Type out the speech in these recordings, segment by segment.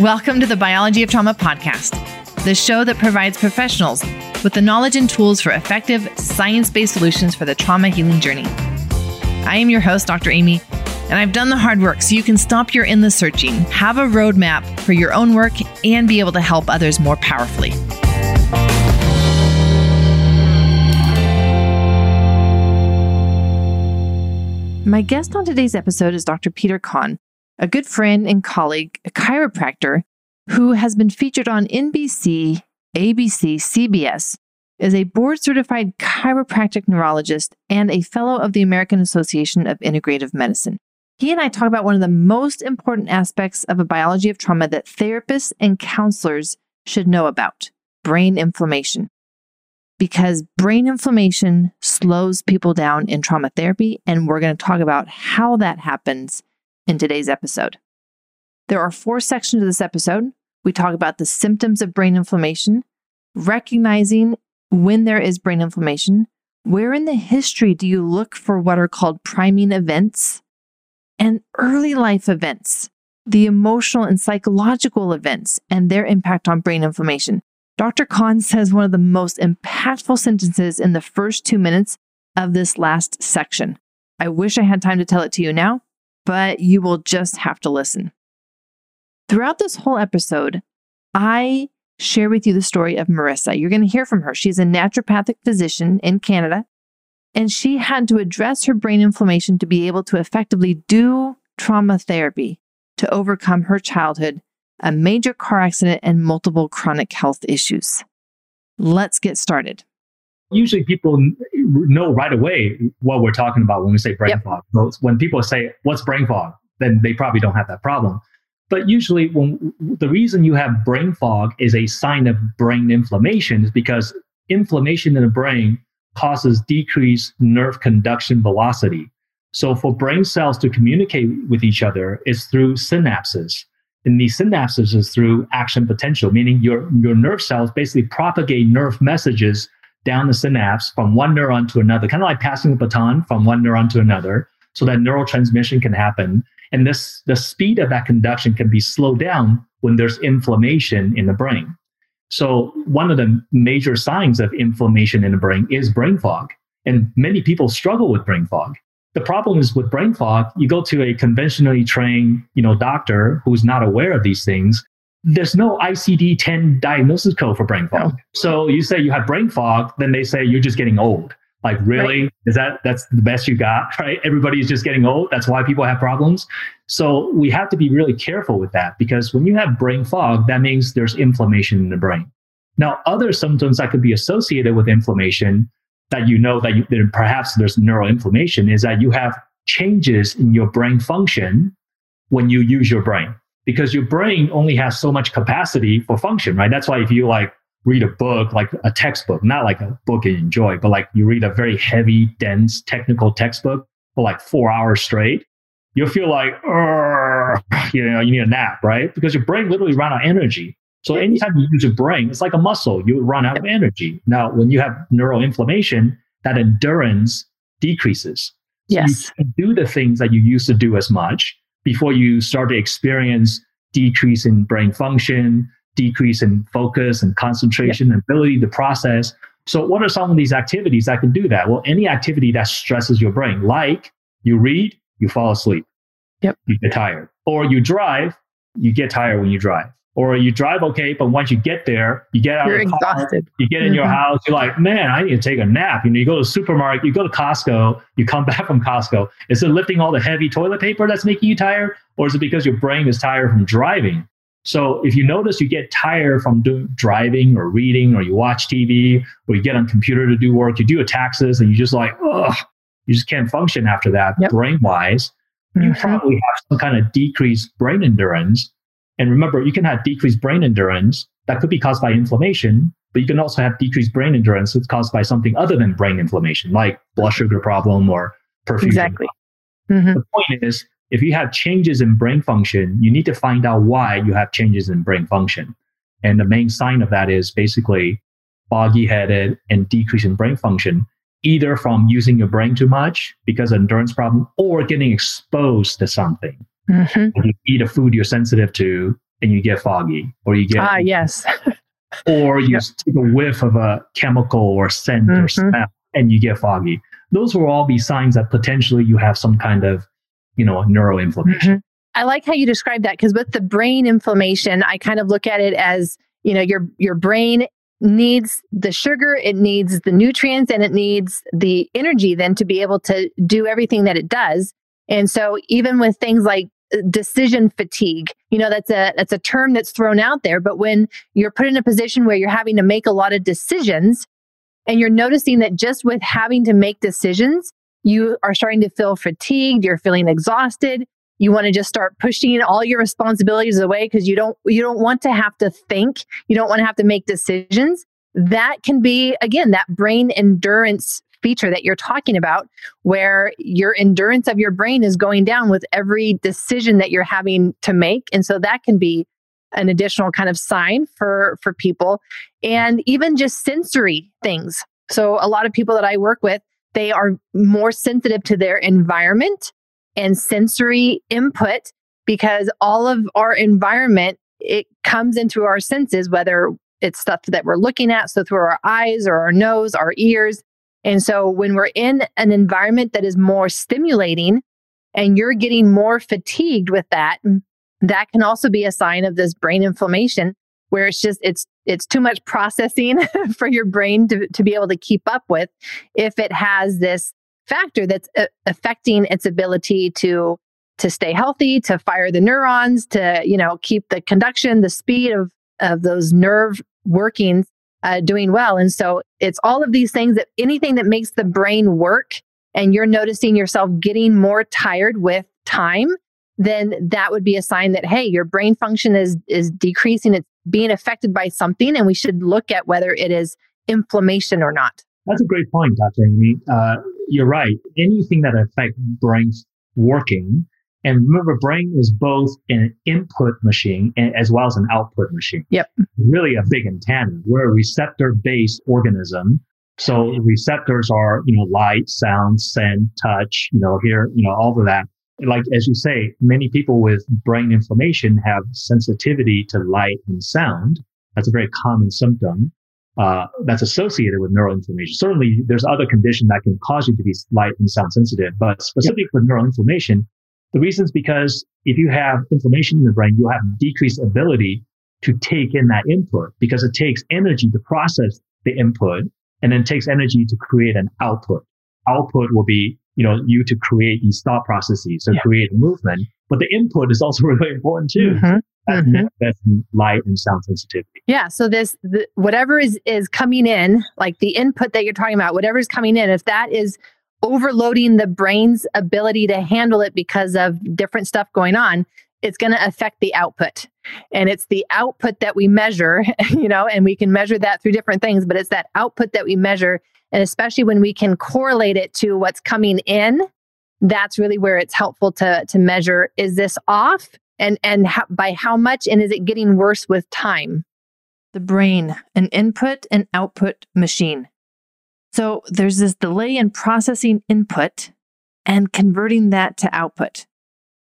Welcome to the Biology of Trauma podcast, the show that provides professionals with the knowledge and tools for effective, science based solutions for the trauma healing journey. I am your host, Dr. Amy, and I've done the hard work so you can stop your endless searching, have a roadmap for your own work, and be able to help others more powerfully. My guest on today's episode is Dr. Peter Kan, a good friend and colleague, a chiropractor who has been featured on NBC, ABC, CBS, is a board certified chiropractic neurologist and a fellow of the American Association of Integrative Medicine. He and I talk about one of the most important aspects of a biology of trauma that therapists and counselors should know about brain inflammation. Because brain inflammation slows people down in trauma therapy, and we're going to talk about how that happens in today's episode. There are four sections of this episode. We talk about the symptoms of brain inflammation, recognizing when there is brain inflammation, where in the history do you look for what are called priming events, and early life events, the emotional and psychological events, and their impact on brain inflammation. Dr. Kan says one of the most impactful sentences in the first two minutes of this last section. I wish I had time to tell it to you now, but you will just have to listen. Throughout this whole episode, I share with you the story of Marissa. You're going to hear from her. She's a naturopathic physician in Canada, and she had to address her brain inflammation to be able to effectively do trauma therapy to overcome her childhood, a major car accident, and multiple chronic health issues. Let's get started usually people know right away what we're talking about when we say brain yep. fog. When people say, What's brain fog? then they probably don't have that problem. But usually, when the reason you have brain fog is a sign of brain inflammation is because inflammation in the brain causes decreased nerve conduction velocity. So, for brain cells to communicate with each other, it's through synapses. And these synapses is through action potential, meaning your, your nerve cells basically propagate nerve messages down the synapse from one neuron to another, kind of like passing the baton from one neuron to another, so that neural transmission can happen. And this the speed of that conduction can be slowed down when there's inflammation in the brain. So one of the major signs of inflammation in the brain is brain fog. And many people struggle with brain fog. The problem is with brain fog, you go to a conventionally trained, you know, doctor who's not aware of these things, there's no ICD 10 diagnosis code for brain fog. No. So you say you have brain fog, then they say you're just getting old. Like, really? Right. Is that that's the best you got? Right? Everybody's just getting old. That's why people have problems. So we have to be really careful with that because when you have brain fog, that means there's inflammation in the brain. Now, other symptoms that could be associated with inflammation that you know that, you, that perhaps there's neural inflammation is that you have changes in your brain function when you use your brain because your brain only has so much capacity for function, right? That's why if you like read a book, like a textbook, not like a book you enjoy, but like you read a very heavy, dense, technical textbook for like four hours straight, you'll feel like, you know, you need a nap, right? Because your brain literally run out of energy. So anytime you use your brain, it's like a muscle, you run out of energy. Now, when you have neural inflammation, that endurance decreases. So yes. You do the things that you used to do as much before you start to experience decrease in brain function, decrease in focus and concentration, and ability to process. So, what are some of these activities that can do that? Well, any activity that stresses your brain, like you read, you fall asleep. Yep. You get tired. Or you drive, you get tired when you drive or you drive okay, but once you get there, you get out you're of the car, exhausted. you get in mm-hmm. your house, you're like, man, I need to take a nap. You know, you go to the supermarket, you go to Costco, you come back from Costco. Is it lifting all the heavy toilet paper that's making you tired, or is it because your brain is tired from driving? So if you notice you get tired from doing driving or reading, or you watch TV, or you get on computer to do work, you do your taxes, and you just like, ugh, you just can't function after that yep. brain wise. Mm-hmm. You probably have some kind of decreased brain endurance and remember, you can have decreased brain endurance that could be caused by inflammation, but you can also have decreased brain endurance that's caused by something other than brain inflammation, like blood sugar problem or perfusion. Exactly. Mm-hmm. The point is, if you have changes in brain function, you need to find out why you have changes in brain function. And the main sign of that is basically foggy headed and decrease in brain function, either from using your brain too much because of endurance problem or getting exposed to something. Mm-hmm. You eat a food you're sensitive to, and you get foggy, or you get ah yes, or you yep. take a whiff of a chemical or scent mm-hmm. or smell and you get foggy. Those will all be signs that potentially you have some kind of, you know, neuroinflammation. Mm-hmm. I like how you describe that because with the brain inflammation, I kind of look at it as, you know, your your brain needs the sugar, it needs the nutrients, and it needs the energy then to be able to do everything that it does. And so even with things like decision fatigue, you know, that's a that's a term that's thrown out there, but when you're put in a position where you're having to make a lot of decisions and you're noticing that just with having to make decisions, you are starting to feel fatigued, you're feeling exhausted, you want to just start pushing all your responsibilities away because you don't you don't want to have to think you don't want to have to make decisions. That can be again that brain endurance feature that you're talking about where your endurance of your brain is going down with every decision that you're having to make. And so that can be an additional kind of sign for for people. And even just sensory things. So a lot of people that i work with they are more sensitive to their environment and sensory input because all of our environment it comes into our senses whether it's stuff that we're looking at so through our eyes or our nose our ears and so when we're in an environment that is more stimulating and you're getting more fatigued with that that can also be a sign of this brain inflammation where it's just it's it's too much processing for your brain to, to be able to keep up with if it has this factor that's uh, affecting its ability to to stay healthy, to fire the neurons, to you know keep the conduction, the speed of of those nerve workings uh, doing well. And so it's all of these things that anything that makes the brain work, and you're noticing yourself getting more tired with time, then that would be a sign that hey, your brain function is is decreasing. It's being affected by something, and we should look at whether it is inflammation or not. That's a great point, Dr. Amy. Uh, you're right. Anything that affects brain working, and remember, brain is both an input machine as well as an output machine. Yep. Really a big antenna. We're a receptor-based organism. So receptors are, you know, light, sound, scent, touch, you know, here, you know, all of that. Like, as you say, many people with brain inflammation have sensitivity to light and sound. That's a very common symptom uh, that's associated with neural inflammation. Certainly, there's other conditions that can cause you to be light and sound sensitive, but specifically yep. with neural inflammation, the reason is because if you have inflammation in the brain, you have decreased ability to take in that input because it takes energy to process the input and then takes energy to create an output. Output will be, you know, you to create these thought processes, so yeah. create a movement. But the input is also really important too. Mm-hmm that's, mm-hmm. that's light and sound sensitivity. Yeah. So this, the, whatever is is coming in, like the input that you're talking about, whatever is coming in, if that is overloading the brain's ability to handle it because of different stuff going on, it's going to affect the output. And it's the output that we measure, you know, and we can measure that through different things, but it's that output that we measure. And especially when we can correlate it to what's coming in, that's really where it's helpful to to measure is this off and and how, by how much and is it getting worse with time the brain an input and output machine so there's this delay in processing input and converting that to output.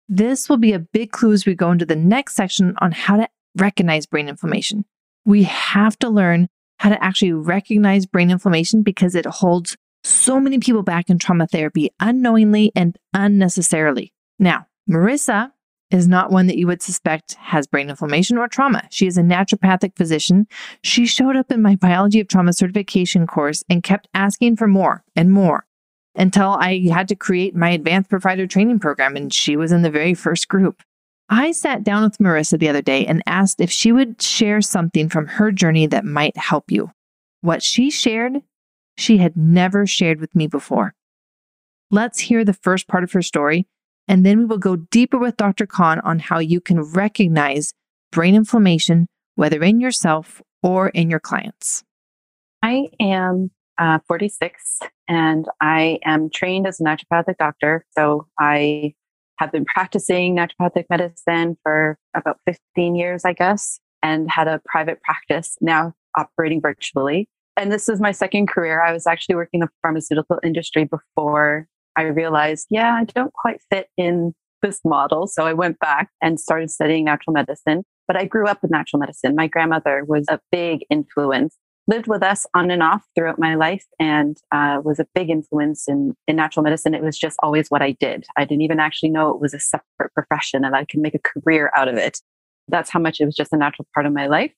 This will be a big clue as we go into the next section on how to recognize brain inflammation. We have to learn how to actually recognize brain inflammation because it holds so many people back in trauma therapy unknowingly and unnecessarily. Now marissa is not one that you would suspect has brain inflammation or trauma. She is a naturopathic physician. She showed up in my biology of trauma certification course and kept asking for more and more until I had to create my advanced provider training program, and she was in the very first group. I sat down with Marissa the other day and asked if she would share something from her journey that might help you. What she shared, she had never shared with me before. Let's hear the first part of her story and then we will go deeper with Dr. Kan on how you can recognize brain inflammation, whether in yourself or in your clients. I am uh, 46 and I am trained as a naturopathic doctor. So I have been practicing naturopathic medicine for about 15 years, I guess, and had a private practice now operating virtually. And this is my second career. I was actually working in the pharmaceutical industry before I realized, yeah, I don't quite fit in this model. So I went back and started studying natural medicine. but I grew up with natural medicine. My grandmother was a big influence, lived with us on and off throughout my life, and uh, was a big influence in, in natural medicine. It was just always what I did. I didn't even actually know it was a separate profession and I could make a career out of it. That's how much it was just a natural part of my life.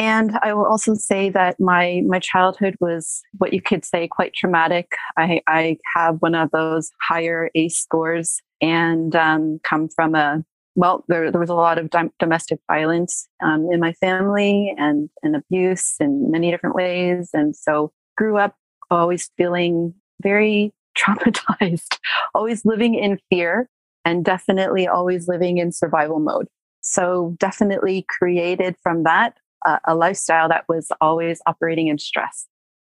And I will also say that my my childhood was what you could say quite traumatic. I, I have one of those higher ACE scores and um, come from a well, there, there was a lot of dom- domestic violence um, in my family and, and abuse in many different ways. And so grew up always feeling very traumatized, always living in fear and definitely always living in survival mode. So definitely created from that uh, a lifestyle that was always operating in stress,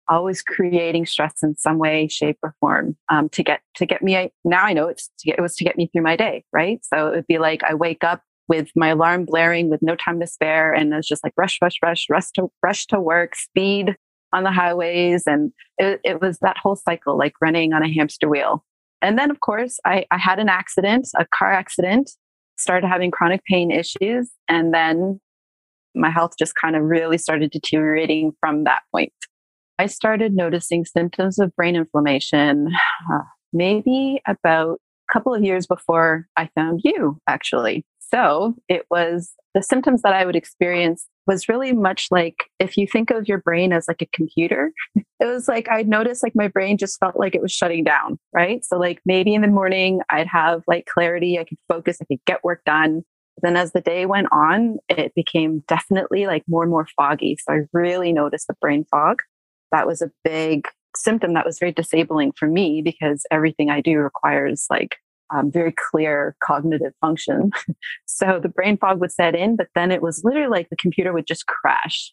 always creating stress in some way, shape, or form um, to get to get me. Now I know it's to get, it was to get me through my day, right? So it would be like I wake up with my alarm blaring with no time to spare, and it's just like rush, rush, rush, rush to rush to work, speed on the highways, and it, it was that whole cycle, like running on a hamster wheel. And then, of course, I, I had an accident, a car accident, started having chronic pain issues, and then my health just kind of really started deteriorating from that point. I started noticing symptoms of brain inflammation uh, maybe about a couple of years before I found you, actually. So it was the symptoms that I would experience was really much like if you think of your brain as like a computer, it was like I'd notice like my brain just felt like it was shutting down, right? So like maybe in the morning I'd have like clarity, I could focus, I could get work done. Then as the day went on, it became definitely like more and more foggy. So I really noticed the brain fog. That was a big symptom that was very disabling for me because everything I do requires like um, very clear cognitive function. so the brain fog would set in, but then it was literally like the computer would just crash.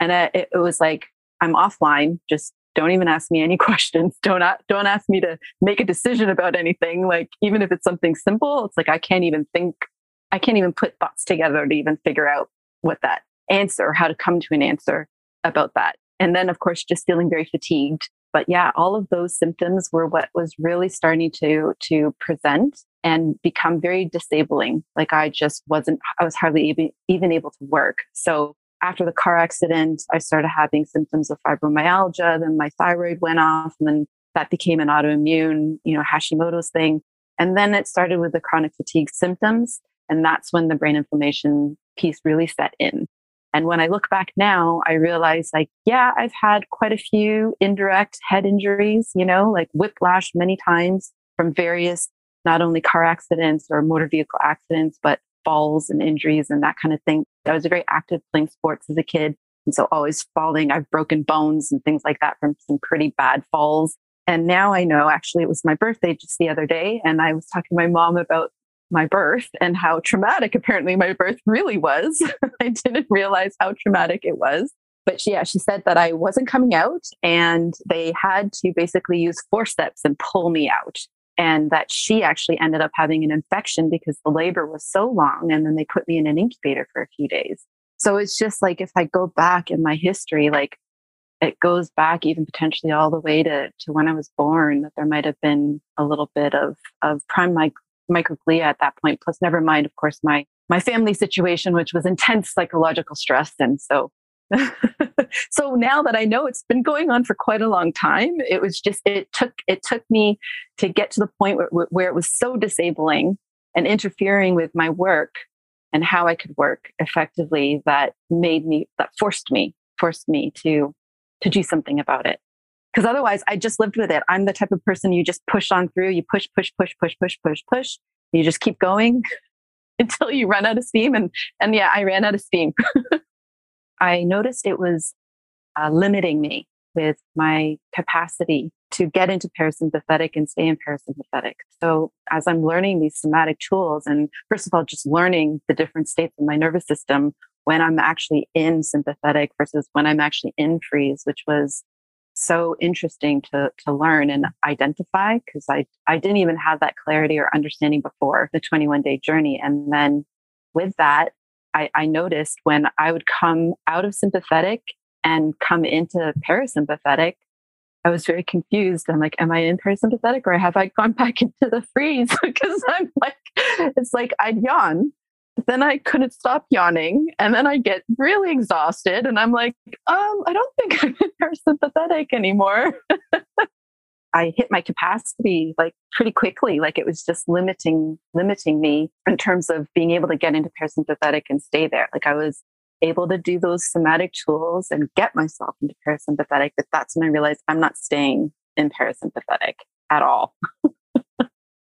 And it, it was like, I'm offline, just don't even ask me any questions. Don't, don't ask me to make a decision about anything. Like, even if it's something simple, it's like I can't even think I can't even put thoughts together to even figure out what that answer, or how to come to an answer about that. And then, of course, just feeling very fatigued. But yeah, all of those symptoms were what was really starting to to present and become very disabling. Like I just wasn't, I was hardly even, even able to work. So after the car accident, I started having symptoms of fibromyalgia. Then my thyroid went off, and then that became an autoimmune, you know, Hashimoto's thing. And then it started with the chronic fatigue symptoms. And that's when the brain inflammation piece really set in. And when I look back now, I realize like, yeah, I've had quite a few indirect head injuries, you know, like whiplash many times from various, not only car accidents or motor vehicle accidents, but falls and injuries and that kind of thing. I was very active playing sports as a kid. And so always falling. I've broken bones and things like that from some pretty bad falls. And now I know actually it was my birthday just the other day. And I was talking to my mom about my birth and how traumatic apparently my birth really was. I didn't realize how traumatic it was. But she, yeah, she said that I wasn't coming out and they had to basically use forceps and pull me out. And that she actually ended up having an infection because the labor was so long. And then they put me in an incubator for a few days. So it's just like if I go back in my history, like it goes back even potentially all the way to, to when I was born, that there might have been a little bit of, of prime microglia at that point. Plus, never mind, of course, my my family situation, which was intense psychological stress. And so, so now that I know it's been going on for quite a long time, it was just it took it took me to get to the point where, where it was so disabling and interfering with my work and how I could work effectively that made me that forced me forced me to to do something about it because otherwise I just lived with it. I'm the type of person you just push on through, you push, push, push, push, push, push, push. You just keep going until you run out of steam. And, and yeah, I ran out of steam. I noticed it was uh, limiting me with my capacity to get into parasympathetic and stay in parasympathetic. So as I'm learning these somatic tools, and first of all, just learning the different states of my nervous system when I'm actually in sympathetic versus when I'm actually in freeze, which was so interesting to to learn and identify because I I didn't even have that clarity or understanding before the 21 day journey. And then with that, I, I noticed when I would come out of sympathetic and come into parasympathetic, I was very confused. I'm like, am I in parasympathetic or have I gone back into the freeze? because I'm like, it's like I'd yawn then I couldn't stop yawning. And then I get really exhausted. And I'm like, um, I don't think I'm parasympathetic anymore. I hit my capacity like pretty quickly. Like it was just limiting, limiting me in terms of being able to get into parasympathetic and stay there. Like I was able to do those somatic tools and get myself into parasympathetic. But that's when I realized I'm not staying in parasympathetic at all.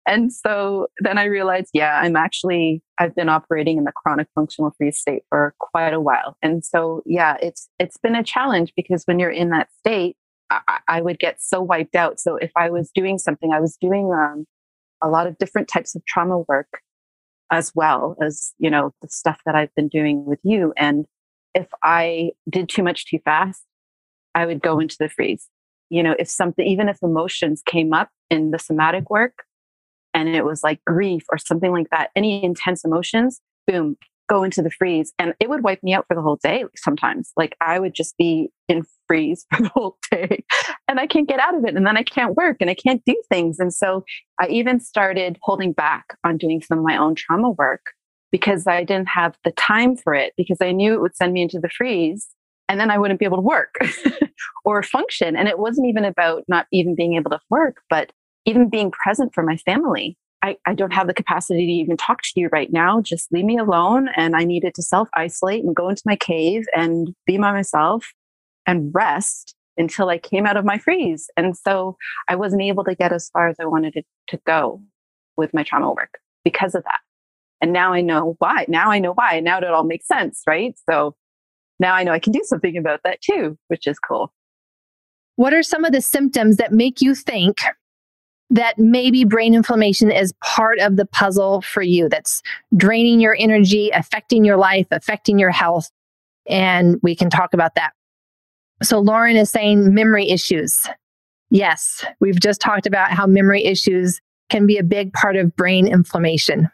and so then I realized, yeah, I'm actually, I've been operating in the chronic functional freeze state for quite a while. And so, yeah, it's, it's been a challenge because when you're in that state, I, I would get so wiped out. So if I was doing something, I was doing um, a lot of different types of trauma work as well as, you know, the stuff that I've been doing with you. And if I did too much too fast, I would go into the freeze. You know, if something, even if emotions came up in the somatic work and it was like grief or something like that, any intense emotions, boom, go into the freeze and it would wipe me out for the whole day sometimes. Like i would just be in freeze for the whole day and i can't get out of it and then i can't work and i can't do things and so i even started holding back on doing some of my own trauma work because i didn't have the time for it because i knew it would send me into the freeze and then i wouldn't be able to work or function and it wasn't even about not even being able to work but even being present for my family I, I don't have the capacity to even talk to you right now. Just leave me alone. And I needed to self isolate and go into my cave and be by myself and rest until I came out of my freeze. And so I wasn't able to get as far as I wanted to, to go with my trauma work because of that. And now I know why. Now I know why. Now it all makes sense, right? So now I know I can do something about that too, which is cool. What are some of the symptoms that make you think that maybe brain inflammation is part of the puzzle for you that's draining your energy, affecting your life, affecting your health. And we can talk about that. So, Lauren is saying memory issues. Yes, we've just talked about how memory issues can be a big part of brain inflammation.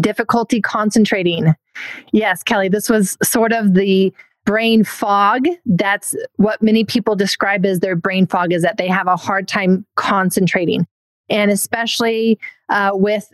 Difficulty concentrating. Yes, Kelly, this was sort of the brain fog. That's what many people describe as their brain fog is that they have a hard time concentrating and especially uh, with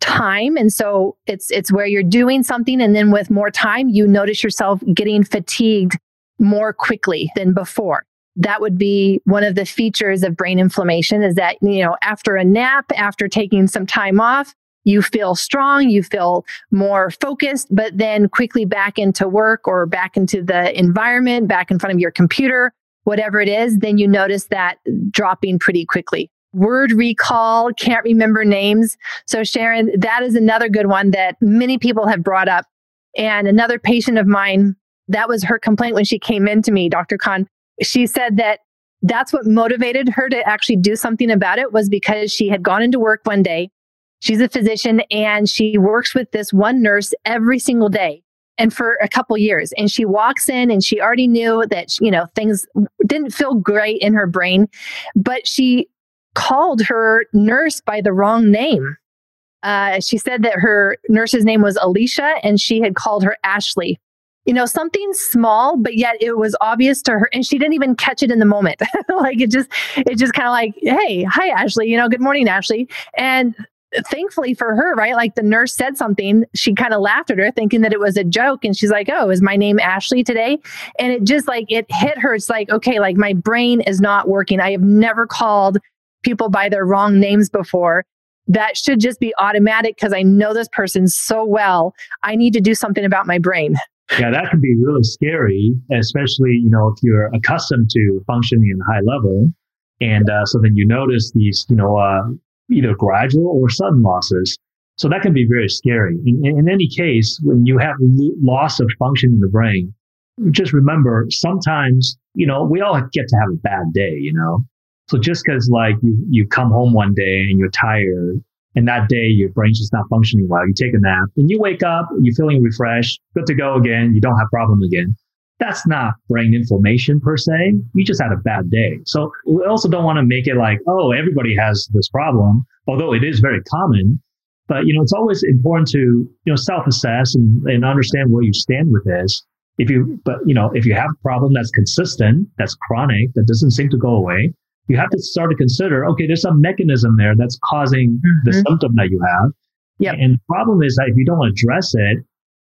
time. And so it's it's where you're doing something and then with more time you notice yourself getting fatigued more quickly than before. That would be one of the features of brain inflammation is that you know after a nap after taking some time off you feel strong you feel more focused but then quickly back into work or back into the environment back in front of your computer whatever it is then you notice that dropping pretty quickly word recall, can't remember names. So, Sharon, that is another good one that many people have brought up. And another patient of mine, that was her complaint when she came in to me, Dr. Kan. She said that that's what motivated her to actually do something about it was because she had gone into work one day. She's a physician and she works with this one nurse every single day and for a couple years and she walks in and she already knew that you know things didn't feel great in her brain but she called her nurse by the wrong name. Uh, she said that her nurse's name was Alicia and she had called her Ashley. You know, something small, but yet it was obvious to her and she didn't even catch it in the moment. like it just, it just kind of like, hey, hi, Ashley, you know, good morning, Ashley. And thankfully for her, right? Like the nurse said something, she kind of laughed at her thinking that it was a joke. And she's like, Oh, is my name Ashley today? And it just like, it hit her. It's like, okay, like my brain is not working. I have never called people by their wrong names before. That should just be automatic because I know this person so well. I need to do something about my brain. Yeah, that can be really scary, especially, you know, if you're accustomed to functioning in high level. And uh, so then you notice these, you know, uh, either gradual or sudden losses. So that can be very scary. In, in any case, when you have loss of function in the brain, just remember sometimes, you know, we all get to have a bad day, you know, so just because like you, you come home one day and you're tired and that day your brain's just not functioning well, you take a nap and you wake up, you're feeling refreshed, good to go again, you don't have problem again. That's not brain inflammation per se. You just had a bad day. So we also don't want to make it like, oh, everybody has this problem, although it is very common. But you know, it's always important to you know self-assess and, and understand where you stand with this. If you, but you know, if you have a problem that's consistent, that's chronic, that doesn't seem to go away, you have to start to consider, okay, there's some mechanism there that's causing mm-hmm. the symptom that you have. Yep. And the problem is that if you don't address it,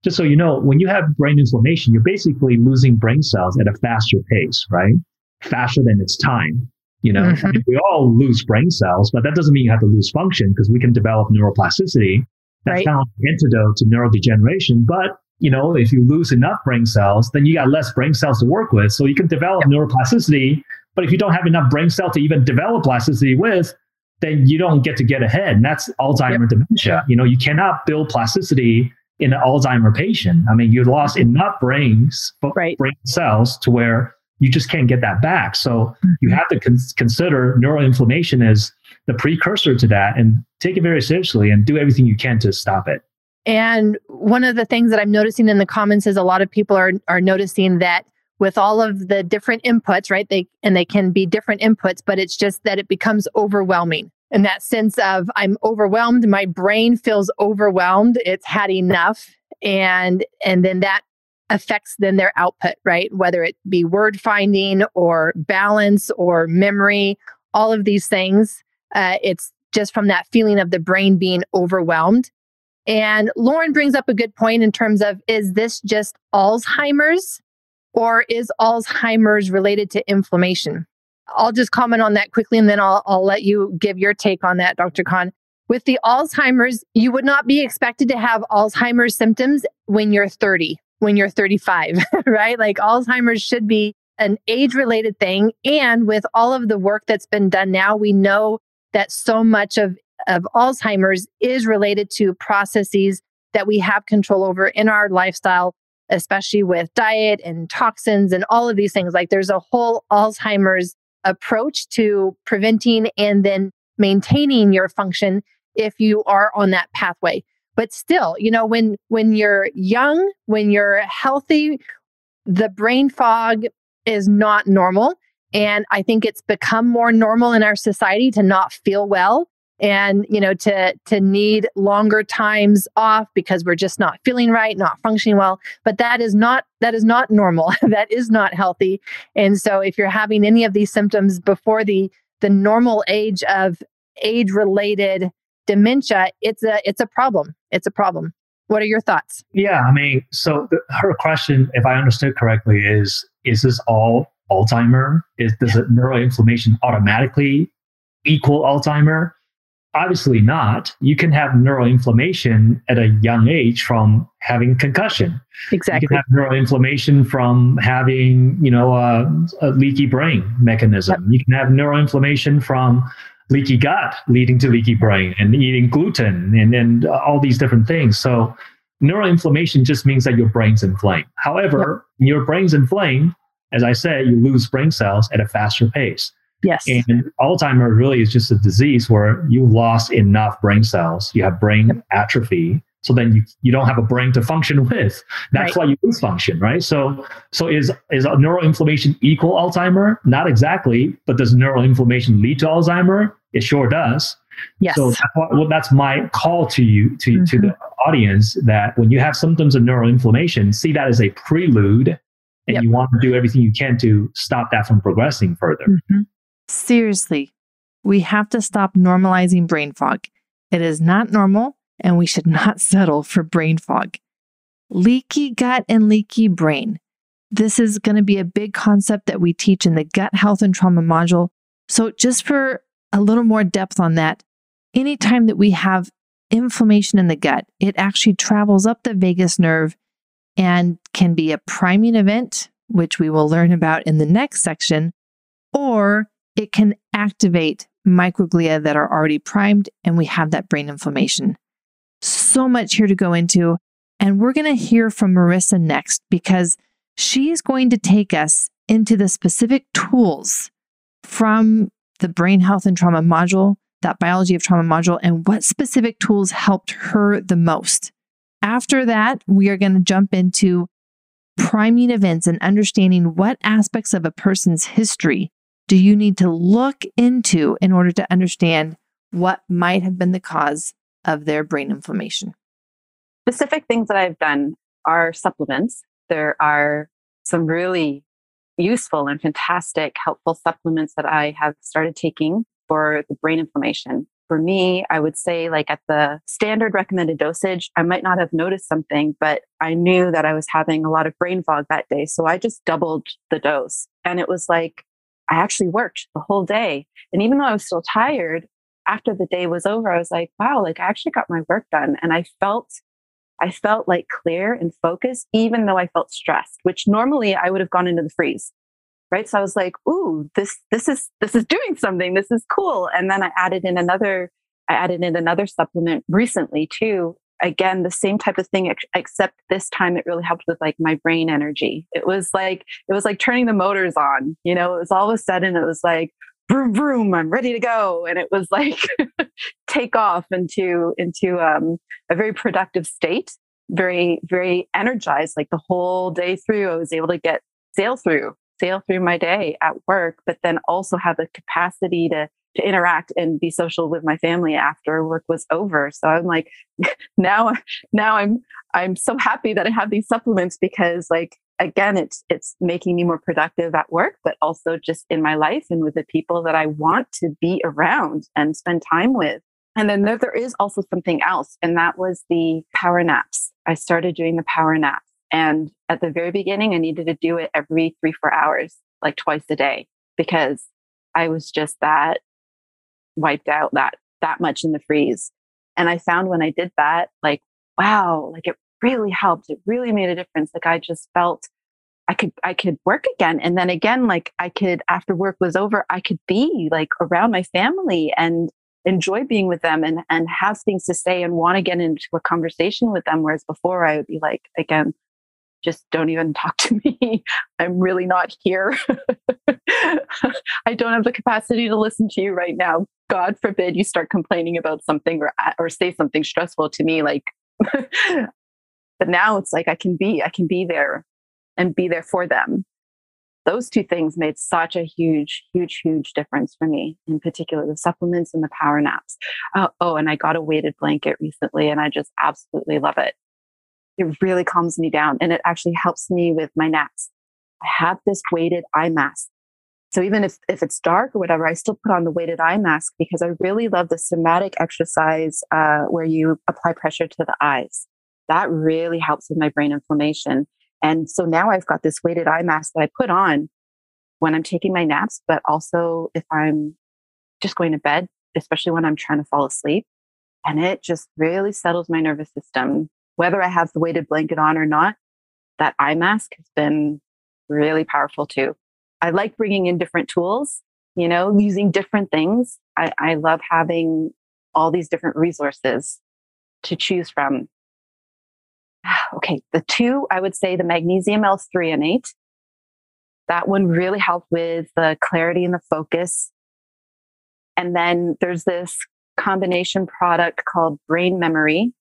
just so you know, when you have brain inflammation, you're basically losing brain cells at a faster pace, right? Faster than its time. You know, mm-hmm. I mean, we all lose brain cells, but that doesn't mean you have to lose function because we can develop neuroplasticity. That's right. kind of antidote to neurodegeneration. But, you know, if you lose enough brain cells, then you got less brain cells to work with. So you can develop yep. neuroplasticity. But if you don't have enough brain cell to even develop plasticity with, then you don't get to get ahead. And that's Alzheimer yep. dementia. You know, you cannot build plasticity in an Alzheimer patient. I mean, you lost enough brains, right. brain cells to where you just can't get that back. So you mm-hmm. have to con- consider neuroinflammation as the precursor to that and take it very seriously and do everything you can to stop it. And one of the things that I'm noticing in the comments is a lot of people are are noticing that with all of the different inputs, right? They and they can be different inputs, but it's just that it becomes overwhelming in that sense of I'm overwhelmed, my brain feels overwhelmed, it's had enough and and then that affects then their output, right? Whether it be word finding or balance or memory, all of these things. Uh, it's just from that feeling of the brain being overwhelmed. And Lauren brings up a good point in terms of is this just Alzheimer's or is Alzheimer's related to inflammation? I'll just comment on that quickly and then I'll, I'll let you give your take on that, Dr. Kan. With the Alzheimer's, you would not be expected to have Alzheimer's symptoms when you're 30, when you're 35, right? Like Alzheimer's should be an age related thing. And with all of the work that's been done now, we know that so much of, of Alzheimer's is related to processes that we have control over in our lifestyle, especially with diet and toxins and all of these things. Like there's a whole Alzheimer's approach to preventing and then maintaining your function if you are on that pathway but still you know when when you're young when you're healthy the brain fog is not normal and i think it's become more normal in our society to not feel well and you know to to need longer times off because we're just not feeling right not functioning well. But that is not that is not normal. That is not healthy. And so if you're having any of these symptoms before the the normal age of age related dementia it's a it's a problem. It's a problem. What are your thoughts? Yeah i mean so the, her question if i understood correctly is is this all alzheimer? Is does neuroinflammation automatically equal alzheimer Obviously not. You can have neuroinflammation at a young age from having concussion. Exactly. You can have neuroinflammation from having, you know, a, a leaky brain mechanism. Yep. You can have neuroinflammation from leaky gut leading to leaky brain and eating gluten and, and all these different things. So neuroinflammation just means that your brain's inflamed. However, yep. your brain's inflamed, as I said, you lose brain cells at a faster pace. Yes. And Alzheimer really is just a disease where you lost enough brain cells. You have brain atrophy. So then you, you don't have a brain to function with. That's right. why you lose function, right? So so is is neuroinflammation equal Alzheimer? Not exactly, but does neuroinflammation lead to Alzheimer? It sure does. Yes. So that's, well, that's my call to you to, mm-hmm. to the audience that when you have symptoms of neuroinflammation, see that as a prelude and yep. you want to do everything you can to stop that from progressing further. Mm-hmm. Seriously, we have to stop normalizing brain fog. It is not normal, and we should not settle for brain fog. Leaky gut and leaky brain. This is going to be a big concept that we teach in the gut health and trauma module. So, just for a little more depth on that, anytime that we have inflammation in the gut, it actually travels up the vagus nerve and can be a priming event, which we will learn about in the next section, or it can activate microglia that are already primed, and we have that brain inflammation. So much here to go into. And we're going to hear from Marissa next because she's going to take us into the specific tools from the brain health and trauma module, that biology of trauma module, and what specific tools helped her the most. After that, we are going to jump into priming events and understanding what aspects of a person's history do you need to look into in order to understand what might have been the cause of their brain inflammation? Specific things that I've done are supplements. There are some really useful and fantastic, helpful supplements that I have started taking for the brain inflammation. for me, I would say like at the standard recommended dosage, I might not have noticed something, but I knew that I was having a lot of brain fog that day. So I just doubled the dose. And it was like, I actually worked the whole day. And even though I was still tired, after the day was over, I was like, wow, like I actually got my work done. And I felt, I felt like clear and focused, even though I felt stressed, which normally I would have gone into the freeze. Right. So I was like, ooh, this, this is, this is doing something. This is cool. And then I added in another, I added in another supplement recently too. Again, the same type of thing, except this time it really helped with like my brain energy. It was like, it was like turning the motors on, you know, it was all of a sudden, it was like, vroom vroom i'm ready to go and it was like take off into into um, a very productive state very very energized like the whole day through i was able to get sail through sail through my day at work but then also have the capacity to to interact and be social with my family after work was over so i'm like now now i'm i'm so happy that i have these supplements because like again, it's it's making me more productive at work, but also just in my life and with the people that I want to be around and spend time with. And then there, there is also something else, and that was the power naps. I started doing the power naps. And at the very beginning, I needed to do it every three, four hours, like twice a day, because I was just that wiped out, that that much in the freeze. And I found when I did that, like, wow, like it really helped. It really made a difference. Like I just felt I could I could work again. And then again, like I could after work was over, I could be like around my family and enjoy being with them and and have things to say and want to get into a conversation with them. Whereas before I would be like, again, just don't even talk to me. I'm really not here. I don't have the capacity to listen to you right now. God forbid you start complaining about something or or say something stressful to me like but now it's like I can be, I can be there and be there for them. Those two things made such a huge, huge, huge difference for me, in particular the supplements and the power naps. Uh, oh, and I got a weighted blanket recently and I just absolutely love it. It really calms me down and it actually helps me with my naps. I have this weighted eye mask. So even if, if it's dark or whatever, I still put on the weighted eye mask because I really love the somatic exercise uh, where you apply pressure to the eyes that really helps with my brain inflammation. And so now I've got this weighted eye mask that I put on when I'm taking my naps, but also if I'm just going to bed, especially when I'm trying to fall asleep. And it just really settles my nervous system. Whether I have the weighted blanket on or not, that eye mask has been really powerful too. I like bringing in different tools, you know, using different things. I, I love having all these different resources to choose from okay, the two, I would say the magnesium L-threonate. That one really helped with the clarity and the focus. And then there's this combination product called Brain Memory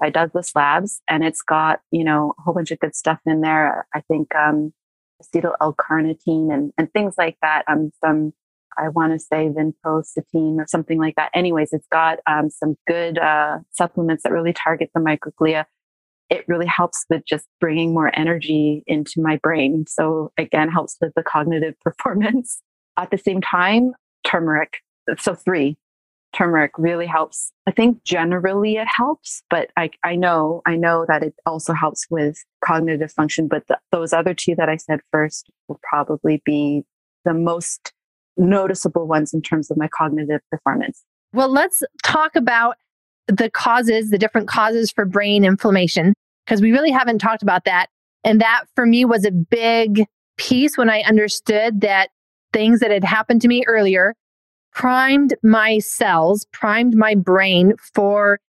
by Douglas Labs. And it's got, you know, a whole bunch of good stuff in there. I think um, acetyl L-carnitine and, and things like that. Um, some, I want to say vinpocetine or something like that. Anyways, it's got um, some good uh, supplements that really target the microglia it really helps with just bringing more energy into my brain. So again, helps with the cognitive performance. At the same time, turmeric. So three, turmeric really helps. I think generally it helps, but I, I know, I know that it also helps with cognitive function. But the, those other two that I said first will probably be the most noticeable ones in terms of my cognitive performance. Well, let's talk about the causes, the different causes for brain inflammation, because we really haven't talked about that. And that for me was a big piece when I understood that things that had happened to me earlier primed my cells, primed my brain for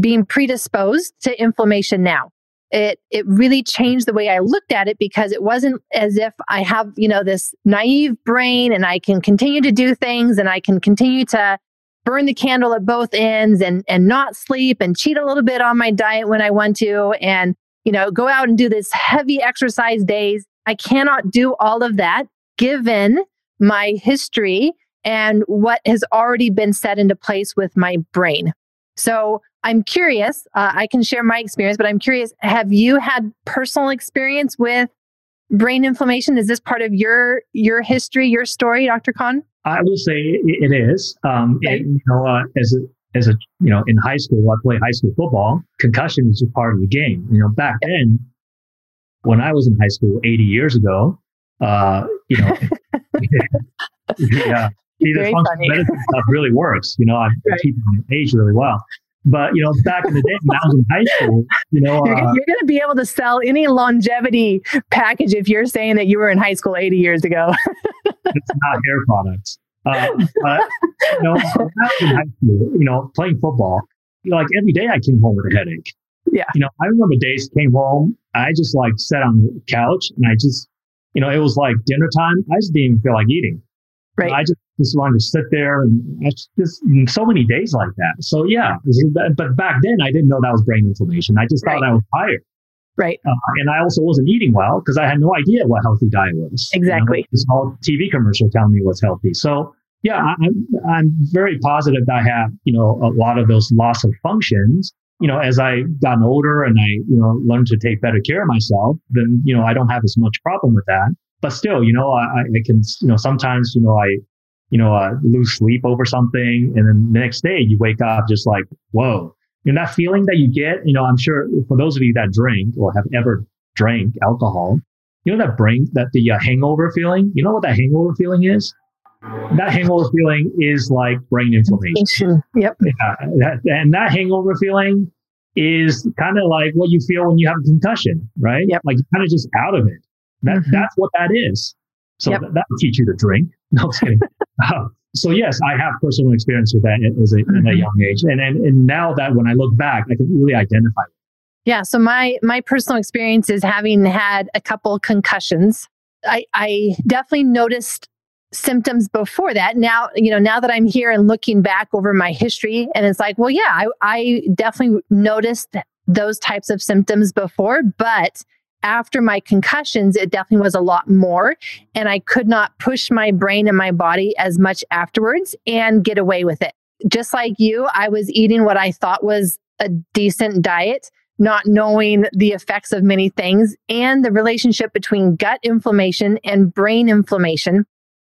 being predisposed to inflammation now. It it really changed the way I looked at it because it wasn't as if I have, you know, this naive brain and I can continue to do things and I can continue to burn the candle at both ends and and not sleep and cheat a little bit on my diet when I want to and you know go out and do this heavy exercise days. I cannot do all of that given my history and what has already been set into place with my brain. So I'm curious, uh, I can share my experience, but I'm curious, have you had personal experience with brain inflammation? Is this part of your your history, your story, Dr. Kan? I would say it, it is. Um, okay. and, you know, uh, as a, as a, you know, in high school, I played high school football. Concussion is just part of the game. You know, back then, when I was in high school 80 years ago, uh, you know, yeah, see, the functional medicine stuff really works. You know, I right. keep my age really well. But you know, back in the day when I was in high school, you know, you're, uh, you're going to be able to sell any longevity package if you're saying that you were in high school 80 years ago. it's not hair products. Uh, but you know, in high school, you know, playing football, you know, like every day I came home with a headache. Yeah. You know, I remember days came home, I just like sat on the couch and I just, you know, it was like dinner time. I just didn't even feel like eating. Right. I just, just wanted to sit there and just so many days like that. So yeah, but back then I didn't know that was brain inflammation. I just thought. I was tired. Right. Uh, and I also wasn't eating well because I had no idea what healthy diet was. Exactly. You know, this whole TV commercial telling me what's healthy. So yeah, I'm, I'm very positive that I have, you know, a lot of those loss of functions. You know, as I gotten older and I, you know, learned to take better care of myself, then, you know, I don't have as much problem with that but still, you know, I, I can, you know, sometimes, you know, I, you know, uh, lose sleep over something. And then the next day you wake up just like, whoa. And that feeling that you get, you know, I'm sure for those of you that drink or have ever drank alcohol, you know, that brain, that the uh, hangover feeling, you know what that hangover feeling is? That hangover feeling is like brain inflammation. Yep. Yeah, that, and that hangover feeling is kind of like what you feel when you have a concussion, right? Yep. Like you're kind of just out of it. That, mm-hmm. That's what that is. So yep. that, will teach you to drink. No, kidding. uh, so yes, I have personal experience with that as a, mm-hmm. at a young age, and, and and now that when I look back, I can really identify. Yeah. So my my personal experience is having had a couple concussions. I I definitely noticed symptoms before that. Now, you know, now that I'm here and looking back over my history, and it's like, well, yeah, I, I definitely noticed those types of symptoms before, but after my concussions, it definitely was a lot more. And I could not push my brain and my body as much afterwards and get away with it. Just like you, I was eating what I thought was a decent diet, not knowing the effects of many things and the relationship between gut inflammation and brain inflammation.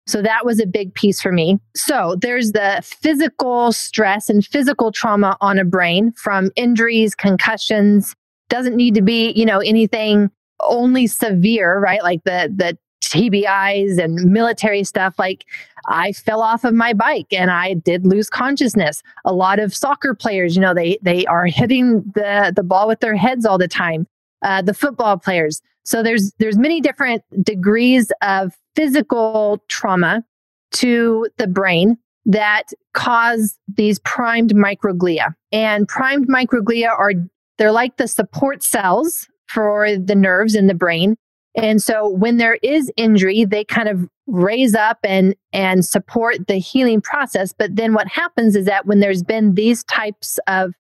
So that was a big piece for me. So there's the physical stress and physical trauma on a brain from injuries, concussions. Doesn't need to be, you know, anything only severe, right? Like the the TBIs and military stuff. Like I fell off of my bike and I did lose consciousness. A lot of soccer players, you know, they they are hitting the the ball with their heads all the time. Uh, the football players. So there's there's many different degrees of physical trauma to the brain that cause these primed microglia. And primed microglia are they're like the support cells for the nerves in the brain. And so when there is injury, they kind of raise up and and support the healing process. But then what happens is that when there's been these types of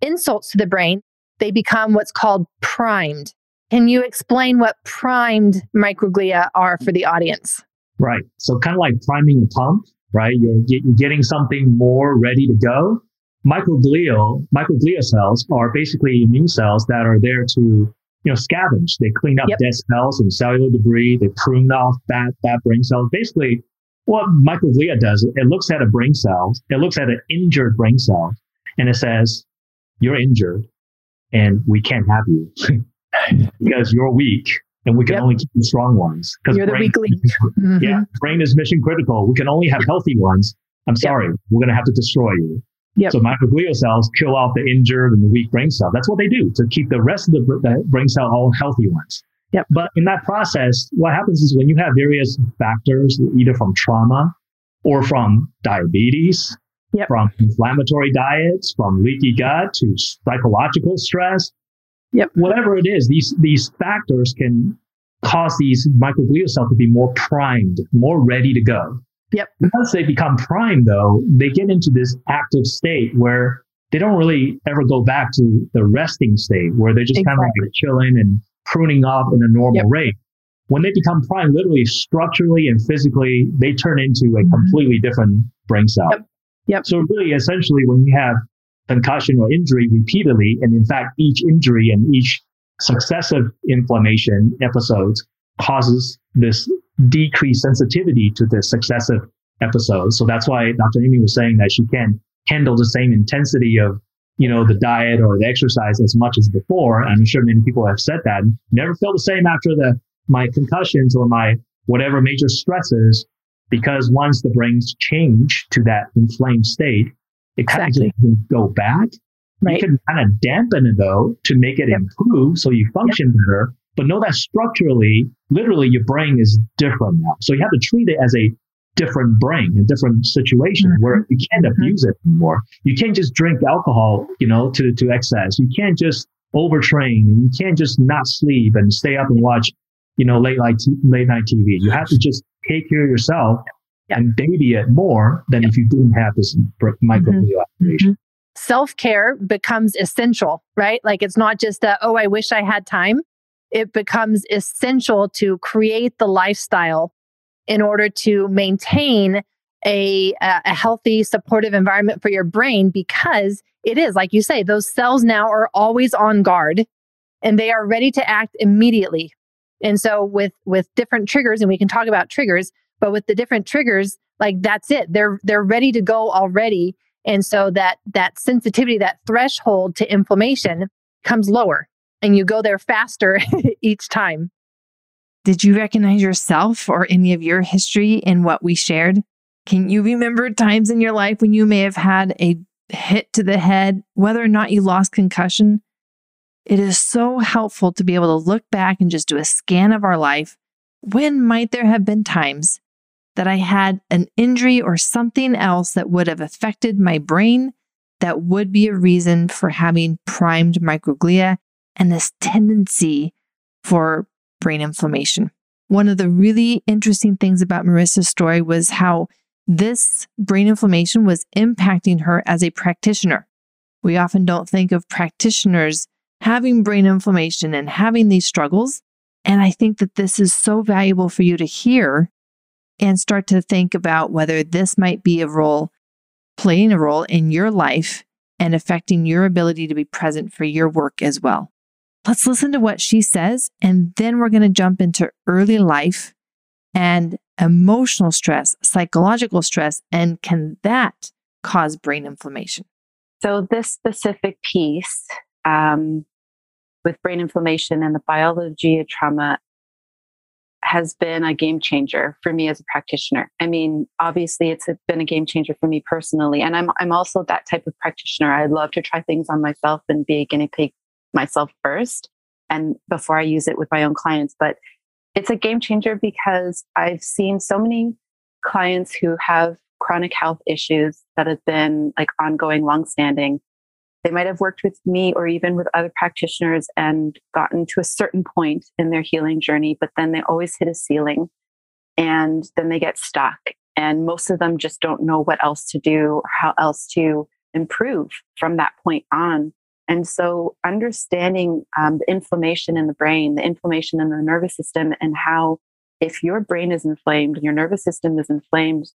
insults to the brain, they become what's called primed. Can you explain what primed microglia are for the audience? Right. So kind of like priming a pump, right? You're, getting something more ready to go. Microglial, microglia cells are basically immune cells that are there to you know, scavenge. They clean up yep. dead cells and cellular debris. They prune off bad, bad brain cells. Basically, what microglia does, it looks at a brain cell, it looks at an injured brain cell, and it says, you're injured and we can't have you because you're weak and we can yep. only keep the strong ones. Because you're brain, the weak link. Mm-hmm. Yeah, brain is mission critical. We can only have healthy ones. I'm sorry, yep. we're going to have to destroy you. Yep. So microglial cells kill off the injured and the weak brain cell. That's what they do to keep the rest of the, the brain cell all healthy ones. Yep. But in that process, what happens is when you have various factors, either from trauma or from diabetes, yep. from inflammatory diets, from leaky gut to psychological stress, yep. whatever it is, these, these factors can cause these microglial cells to be more primed, more ready to go. Yep. Once they become prime, though, they get into this active state where they don't really ever go back to the resting state where they're just exactly. kind of like chilling and pruning off in a normal yep. rate. When they become prime, literally structurally and physically, they turn into a mm-hmm. completely different brain cell. Yep. yep. So really, essentially, when you have concussion or injury repeatedly, and in fact, each injury and each successive inflammation episodes causes this decreased sensitivity to the successive episodes. So that's why Dr. Amy was saying that she can't handle the same intensity of, you know, the diet or the exercise as much as before. I'm sure many people have said that. Never feel the same after the my concussions or my whatever major stresses, because once the brains change to that inflamed state, it kind exactly. of go back. Right. You can kind of dampen it though to make it yep. improve so you function yep. better. But know that structurally, literally, your brain is different now. So you have to treat it as a different brain, a different situation mm-hmm. where you can't mm-hmm. abuse it anymore. You can't just drink alcohol, you know, to, to excess. You can't just overtrain and you can't just not sleep and stay up and watch, you know, late night, late night TV. You have to just take care of yourself and baby it more than if you didn't have this microglial mm-hmm. activation. Mm-hmm. Self care becomes essential, right? Like it's not just a, oh, I wish I had time. It becomes essential to create the lifestyle in order to maintain a, a healthy, supportive environment for your brain because it is, like you say, those cells now are always on guard and they are ready to act immediately. And so with with different triggers, and we can talk about triggers, but with the different triggers, like that's it. They're they're ready to go already. And so that that sensitivity, that threshold to inflammation comes lower and you go there faster each time. Did you recognize yourself or any of your history in what we shared? Can you remember times in your life when you may have had a hit to the head, whether or not you lost concussion? It is so helpful to be able to look back and just do a scan of our life. When might there have been times that I had an injury or something else that would have affected my brain that would be a reason for having primed microglia and this tendency for brain inflammation. One of the really interesting things about Marissa's story was how this brain inflammation was impacting her as a practitioner. We often don't think of practitioners having brain inflammation and having these struggles. And I think that this is so valuable for you to hear and start to think about whether this might be a role, playing a role in your life and affecting your ability to be present for your work as well. Let's listen to what she says, and then we're going to jump into early life and emotional stress, psychological stress, and can that cause brain inflammation? So, this specific piece um, with brain inflammation and the biology of trauma has been a game changer for me as a practitioner. I mean, obviously, it's been a game changer for me personally, and I'm I'm also that type of practitioner. I love to try things on myself and be a guinea pig myself first and before I use it with my own clients. But it's a game changer because I've seen so many clients who have chronic health issues that have been like ongoing, long-standing. They might have worked with me or even with other practitioners and gotten to a certain point in their healing journey, but then they always hit a ceiling and then they get stuck. And most of them just don't know what else to do or how else to improve from that point on. And so, understanding um, the inflammation in the brain, the inflammation in the nervous system, and how if your brain is inflamed and your nervous system is inflamed,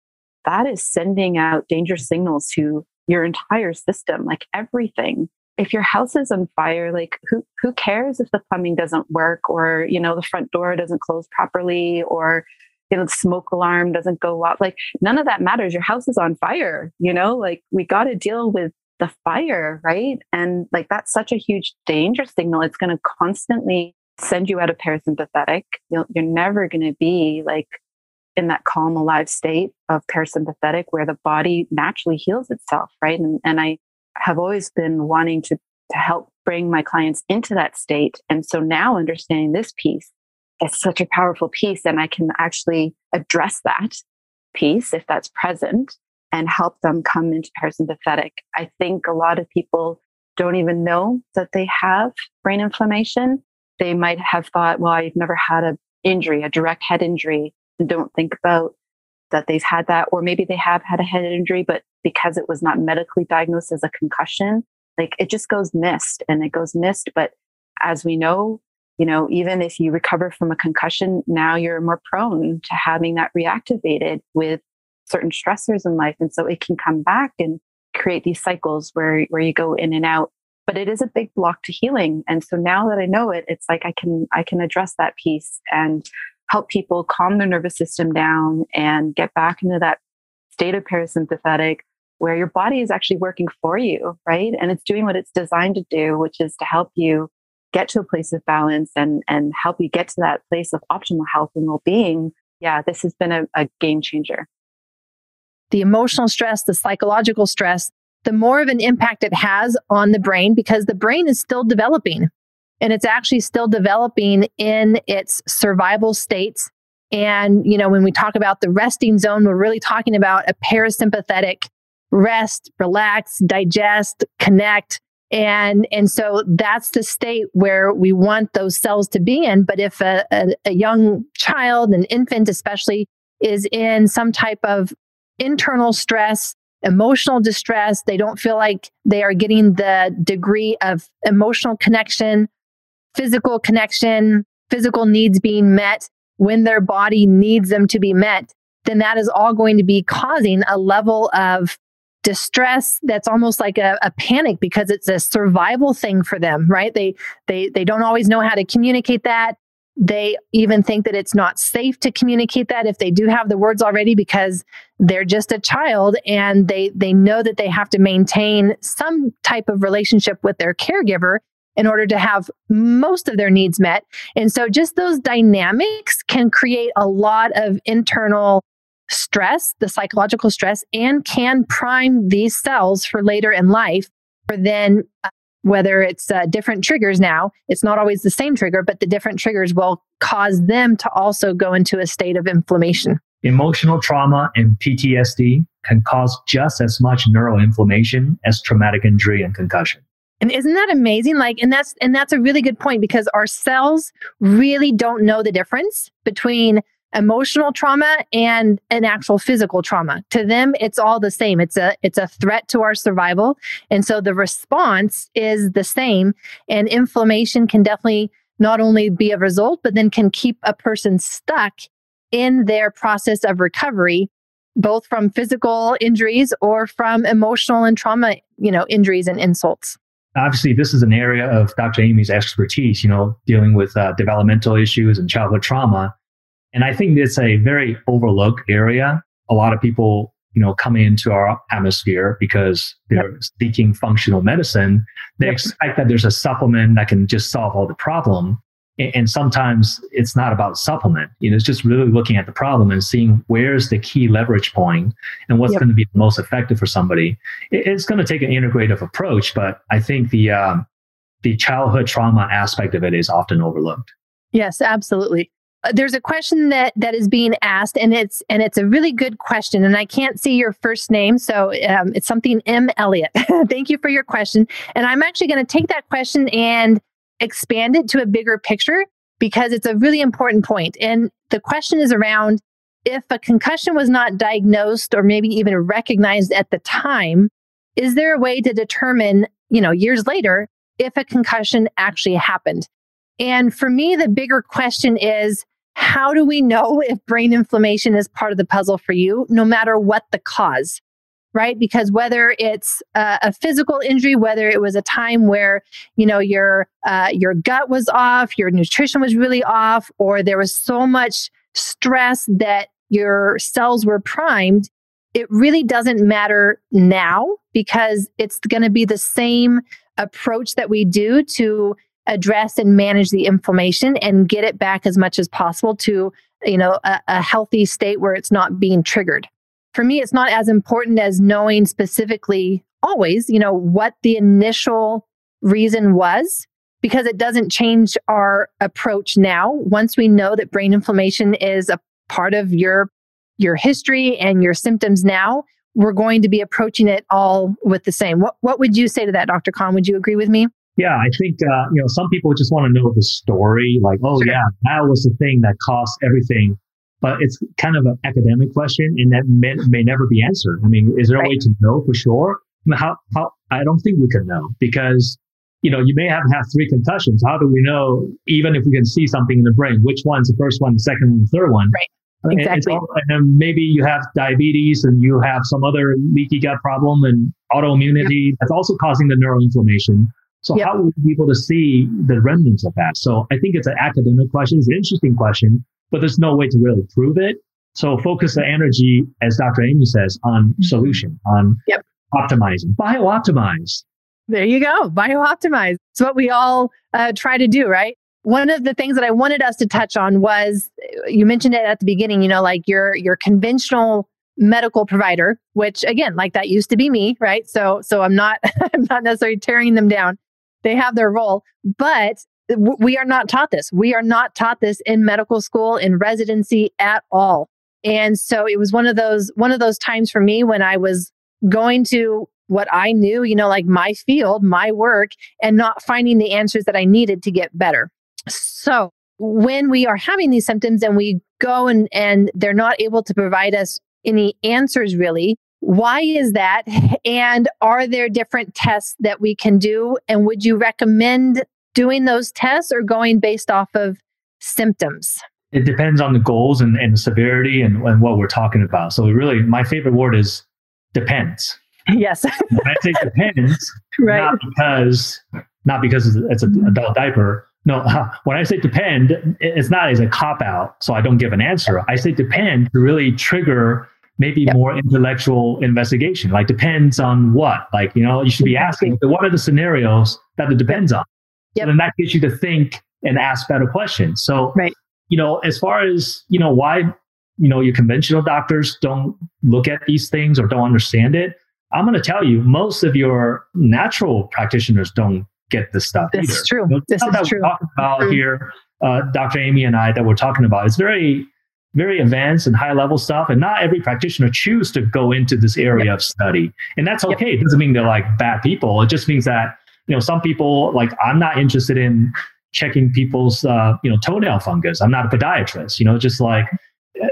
that is sending out danger signals to your entire system, like everything. If your house is on fire, like who who cares if the plumbing doesn't work or you know the front door doesn't close properly or you know the smoke alarm doesn't go off? Like none of that matters. Your house is on fire you know? Like we got to deal with the fire, right? And like that's such a huge danger signal. It's going to constantly send you out of parasympathetic. You'll, you're never going to be like in that calm, alive state of parasympathetic where the body naturally heals itself, right? And, and I have always been wanting to, to help bring my clients into that state. And so now understanding this piece is such a powerful piece, and I can actually address that piece if that's present and help them come into parasympathetic. I think a lot of people don't even know that they have brain inflammation. They might have thought, well, I've never had an injury, a direct head injury, and don't think about that they've had that. Or maybe they have had a head injury, but because it was not medically diagnosed as a concussion, like it just goes missed and it goes missed. But as we know, you know, even if you recover from a concussion, now you're more prone to having that reactivated with certain stressors in life. And so it can come back and create these cycles where, where you go in and out. But it is a big block to healing. And so now that I know it, it's like I can I can address that piece and help people calm their nervous system down and get back into that state of parasympathetic where your body is actually working for you, right? And it's doing what it's designed to do, which is to help you get to a place of balance and, and help you get to that place of optimal health and well being. Yeah, this has been a, a game changer. The emotional stress, the psychological stress, the more of an impact it has on the brain because the brain is still developing and it's actually still developing in its survival states. And, you know, when we talk about the resting zone, we're really talking about a parasympathetic rest, relax, digest, connect. And, and so that's the state where we want those cells to be in. But if a, a, a young child, an infant especially, is in some type of internal stress, emotional distress, they don't feel like they are getting the degree of emotional connection, physical connection, physical needs being met when their body needs them to be met, then that is all going to be causing a level of distress that's almost like a, a, panic because it's a survival thing for them right? They they they don't always know how to communicate that they even think that it's not safe to communicate that if they do have the words already because they're just a child and they they know that they have to maintain some type of relationship with their caregiver in order to have most of their needs met. And so just those dynamics can create a lot of internal stress, the psychological stress, and can prime these cells for later in life for then uh, whether it's uh, different triggers now, it's not always the same trigger, but the different triggers will cause them to also go into a state of inflammation. Emotional trauma and PTSD can cause just as much neuroinflammation as traumatic injury and concussion. And isn't that amazing? Like, and that's and that's a really good point because our cells really don't know the difference between emotional trauma and an actual physical trauma. To them, it's all the same. It's a it's a threat to our survival. And so the response is the same. And inflammation can definitely not only be a result, but then can keep a person stuck in their process of recovery, both from physical injuries or from emotional and trauma, you know, injuries and insults obviously this is an area of dr amy's expertise you know dealing with uh, developmental issues and childhood trauma and I think it's a very overlooked area. A lot of people, you know, come into our atmosphere because they're yep. seeking functional medicine. They yep. expect that there's a supplement that can just solve all the problem. And sometimes it's not about supplement. You know, it's just really looking at the problem and seeing where's the key leverage point and what's yep. going to be the most effective for somebody. It's going to take an integrative approach, but I think the um, the childhood trauma aspect of it is often overlooked. Yes, absolutely. There's a question that that is being asked and it's and it's a really good question and i can't see your first name so um, it's something m. Elliott. Thank you for your question and i'm actually going to take that question and expand it to a bigger picture because it's a really important point and the question is around if a concussion was not diagnosed or maybe even recognized at the time is there a way to determine you know years later if a concussion actually happened? And for me, the bigger question is how do we know if brain inflammation is part of the puzzle for you, no matter what the cause? Right? Because whether it's a, physical injury, whether it was a time where you know your uh, your gut was off, your nutrition was really off, or there was so much stress that your cells were primed, it really doesn't matter now because it's going to be the same approach that we do to address and manage the inflammation and get it back as much as possible to you know a, a, healthy state where it's not being triggered. For me it's not as important as knowing specifically always you know what the initial reason was because it doesn't change our approach now. Once we know that brain inflammation is a part of your your history and your symptoms now we're going to be approaching it all with the same. What, what would you say to that dr Kan would you agree with me yeah, I think uh, you know some people just want to know the story, like, oh sure. yeah, that was the thing that caused everything. But it's kind of an academic question, and that may, may never be answered. I mean, is there right. a way to know for sure? I mean, how, how I don't think we can know because you know you may have had three concussions. How do we know? Even if we can see something in the brain, which one's the first one, the second one, the third one? Right. Exactly. All, and then maybe you have diabetes and you have some other leaky gut problem and autoimmunity yep. that's also causing the neuroinflammation. So yep. how will we be able to see the remnants of that? So I think it's an academic question. It's an interesting question, but there's no way to really prove it. So focus the energy, as Dr. Amy says, on solution, on yep. optimizing, bio-optimize. There you go, bio-optimize. It's what we all uh, try to do, right? One of the things that I wanted us to touch on was you mentioned it at the beginning, you know, like your your conventional medical provider, which again, like that used to be me, right? So so I'm not I'm not necessarily tearing them down. They have their role, but we are not taught this. We are not taught this in medical school, in residency at all. And so it was one of those one of those times for me when I was going to what I knew, you know, like my field, my work, and not finding the answers that I needed to get better. So when we are having these symptoms and we go and, and they're not able to provide us any answers really, why is that? And are there different tests that we can do? And would you recommend doing those tests or going based off of symptoms? It depends on the goals and, and severity and, and what we're talking about. So really, my favorite word is depends. Yes. when I say depends, right. not because not because it's an adult diaper. No, when I say depend, it's not as a cop out, so I don't give an answer. I say depend to really trigger maybe yep. more intellectual investigation. Like depends on what? Like, you know, you should be asking what are the scenarios that it depends on? Yep. So then that gets you to think and ask better questions. So, right. you know, as far as, you know, why, you know, your conventional doctors don't look at these things or don't understand it, I'm going to tell you, most of your natural practitioners don't get this stuff. This either. is true. You know, this is that true. We're talking about mm-hmm. here, uh, Dr. Amy and I, that we're talking about, it's very, very advanced and high level stuff. And not every practitioner choose to go into this area yep. of study. And that's okay. Yep. It doesn't mean they're like bad people. It just means that you know, some people like I'm not interested in checking people's uh, you know toenail fungus. I'm not a podiatrist. You know, just like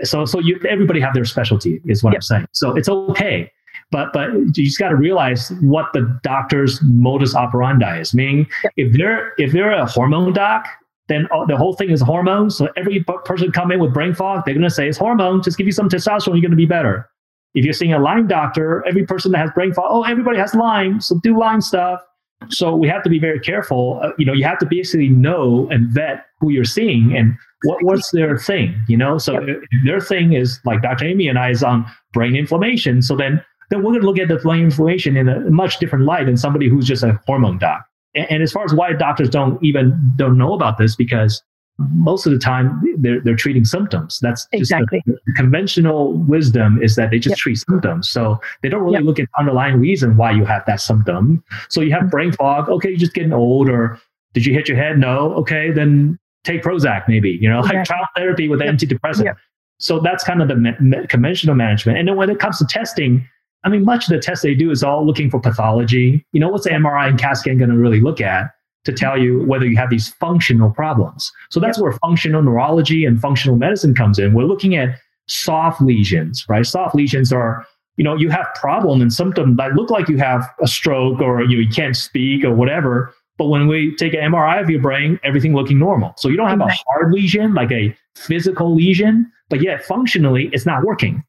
so. So you everybody have their specialty is what yep. I'm saying. So it's okay. But but you just got to realize what the doctor's modus operandi is. Meaning, if they're if they're a hormone doc, then the whole thing is hormones. So every person come in with brain fog, they're going to say it's hormones. Just give you some testosterone, you're going to be better. If you're seeing a Lyme doctor, every person that has brain fog, oh, everybody has Lyme, so do Lyme stuff. So we have to be very careful. Uh, you know, you have to basically know and vet who you're seeing and what, what's their thing. You know, so yep. their thing is like Dr. Amy and I is on brain inflammation. So then, then we're going to look at the brain inflammation in a much different light than somebody who's just a hormone doc. And, as far as why doctors don't even don't know about this, because most of the time they're, they're treating symptoms. That's exactly the, the conventional wisdom is that they just yep. treat symptoms. So they don't really yep. look at underlying reason why you have that symptom. So you have mm-hmm. brain fog. Okay, you're just getting old or did you hit your head? No. Okay, then take Prozac maybe, you know, exactly. like trial therapy with yep. antidepressant. So that's kind of the me- me- conventional management. And then when it comes to testing, I mean, much of the tests they do is all looking for pathology. You know, what's the MRI and CAT scan going to really look at? to tell you whether you have these functional problems. So that's where functional neurology and functional medicine comes in. We're looking at soft lesions, right? Soft lesions are, you know, you have problem and symptom that look like you have a stroke or you, you can't speak or whatever. But when we take an MRI of your brain, everything looking normal. So you don't have a hard lesion, like a physical lesion, but yet functionally it's not working.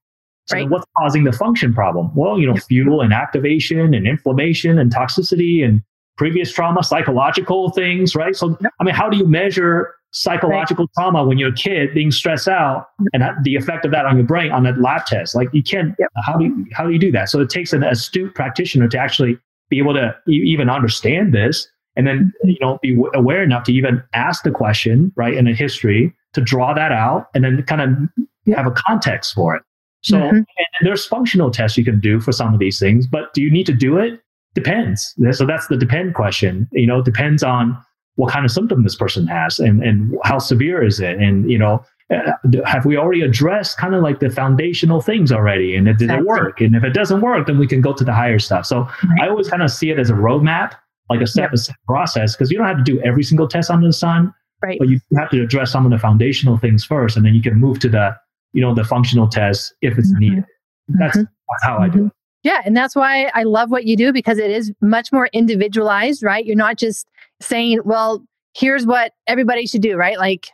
So right. what's causing the function problem? Well, you know, fuel and activation and inflammation and toxicity and previous trauma, psychological things, right? So, I mean, how do you measure psychological right. trauma when you're a kid being stressed out and the effect of that on your brain on that lab test? Like, you can't. Yep. How do you how do you do that? So it takes an astute practitioner to actually be able to even understand this, and then mm-hmm. you know be aware enough to even ask the question, right, in a history to draw that out, and then kind of have a context for it. So mm-hmm. there's functional tests you can do for some of these things, but do you need to do it? Depends. So that's the depend question. You know, depends on what kind of symptom this person has and, and how severe is it. And, you know, uh, have we already addressed kind of like the foundational things already? And did exactly. it work? And if it doesn't work, then we can go to the higher stuff. So right. I always kind of see it as a roadmap, like a step by step process, because you don't have to do every single test under the sun. Right. But you have to address some of the foundational things first, and then you can move to the, you know, the functional tests if it's mm-hmm. needed. That's, mm-hmm. that's how I do mm-hmm. it. Yeah. And that's why I love what you do because it is much more individualized, right? You're not just saying, well, here's what everybody should do, right? Like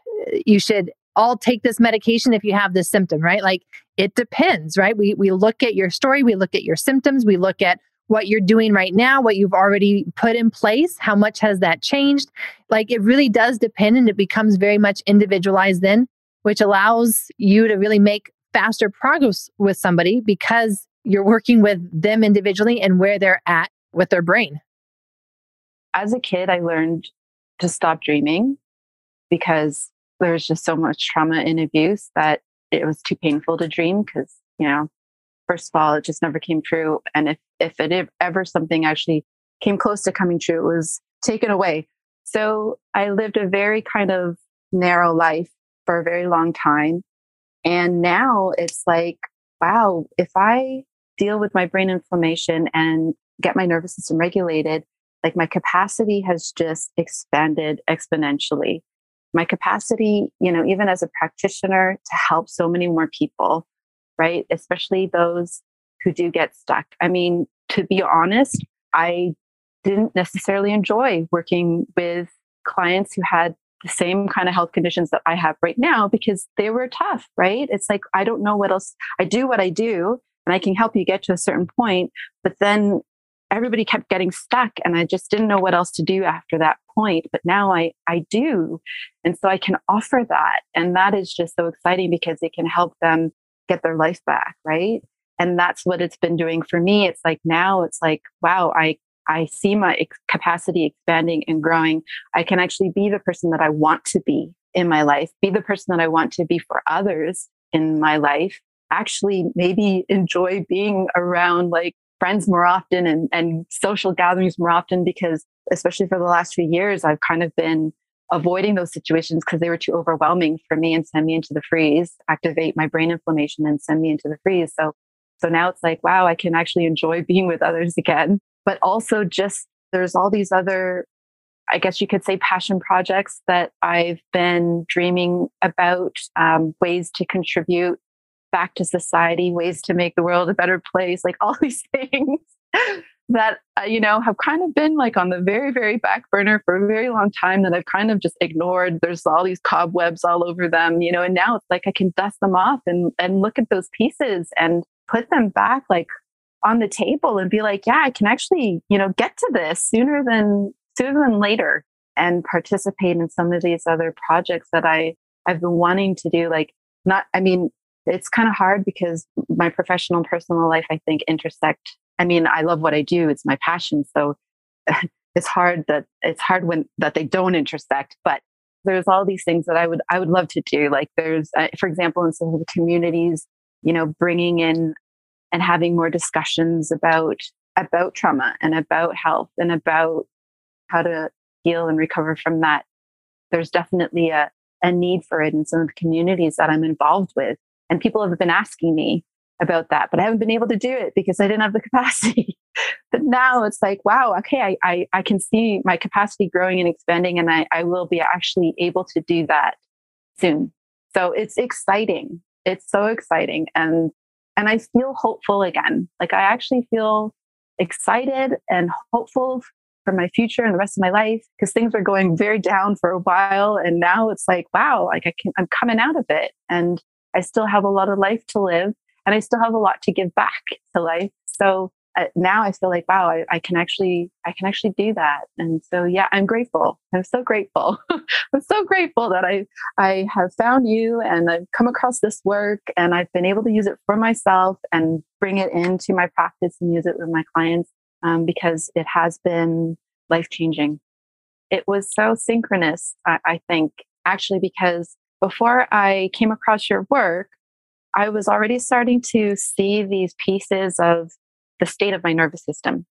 you should all take this medication if you have this symptom, right? Like it depends, right? We we look at your story, we look at your symptoms, we look at what you're doing right now, what you've already put in place, how much has that changed? Like it really does depend and it becomes very much individualized then, which allows you to really make faster progress with somebody because you're working with them individually and where they're at with their brain. As a kid, I learned to stop dreaming because there was just so much trauma and abuse that it was too painful to dream because, you know, first of all, it just never came true. And if, if it ever something actually came close to coming true, it was taken away. So I lived a very kind of narrow life for a very long time. And now it's like, wow, if I deal with my brain inflammation and get my nervous system regulated, like my capacity has just expanded exponentially. My capacity, you know, even as a practitioner to help so many more people, right? Especially those who do get stuck. I mean, to be honest, I didn't necessarily enjoy working with clients who had the same kind of health conditions that I have right now because they were tough, right? It's like, I don't know what else. I do what I do and I can help you get to a certain point. But then everybody kept getting stuck and I just didn't know what else to do after that point. But now I, I do. And so I can offer that. And that is just so exciting because it can help them get their life back, right? And that's what it's been doing for me. It's like now it's like, wow, I I see my ex- capacity expanding and growing, I can actually be the person that I want to be in my life, be the person that I want to be for others in my life, actually maybe enjoy being around like friends more often and, and social gatherings more often because especially for the last few years, I've kind of been avoiding those situations because they were too overwhelming for me and send me into the freeze, activate my brain inflammation and send me into the freeze. So so now it's like, wow, I can actually enjoy being with others again but also just there's all these other I guess you could say passion projects that I've been dreaming about, um, ways to contribute back to society, ways to make the world a better place, like all these things that, uh, you know, have kind of been like on the very, very back burner for a very long time that I've kind of just ignored. There's all these cobwebs all over them, you know, and now it's like I can dust them off and, and look at those pieces and put them back like on the table and be like, yeah, I can actually, you know, get to this sooner than sooner than later and participate in some of these other projects that I I've been wanting to do. Like not, I mean, it's kind of hard because my professional and personal life, I think, intersect. I mean, I love what I do; it's my passion. So it's hard that it's hard when that they don't intersect. But there's all these things that I would I would love to do. Like there's, uh, for example, in some of the communities, you know, bringing in and having more discussions about about trauma and about health and about how to heal and recover from that there's definitely a, a need for it in some of the communities that i'm involved with. And people have been asking me about that but i haven't been able to do it because i didn't have the capacity. But now it's like wow okay I, I, I can see my capacity growing and expanding and I, I will be actually able to do that soon. So it's exciting. It's so exciting and and I feel hopeful again. Like I actually feel excited and hopeful for my future and the rest of my life because things were going very down for a while and now it's like wow like I can I'm coming out of it and I still have a lot of life to live and I still have a lot to give back to life so uh, now I feel like wow I, I, can actually I can actually do that. And so yeah I'm grateful. I'm so grateful. I'm so grateful that I I have found you and I've come across this work and I've been able to use it for myself and bring it into my practice and use it with my clients um, because it has been life changing it was so synchronous I, I think actually because before I came across your work I was already starting to see these pieces of the state of my nervous system.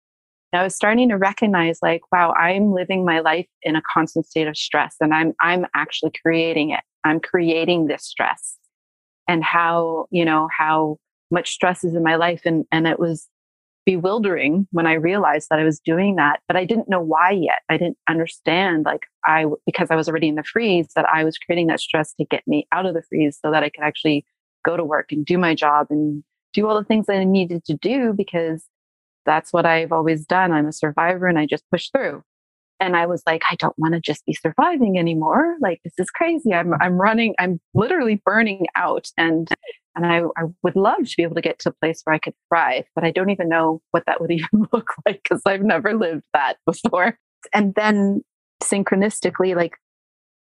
And I was starting to recognize like, wow, I'm living my life in a constant state of stress and I'm I'm actually creating it. I'm creating this stress. And how, you know, how much stress is in my life. And and it was bewildering when I realized that I was doing that, but I didn't know why yet. I didn't understand like I because I was already in the freeze that I was creating that stress to get me out of the freeze so that I could actually go to work and do my job and do all the things that I needed to do because that's what I've always done. I'm a survivor and I just push through. And I was like, I don't want to just be surviving anymore. Like this is crazy. I'm I'm running, I'm literally burning out. And and I, I would love to be able to get to a place where I could thrive, but I don't even know what that would even look like because I've never lived that before. And then synchronistically, like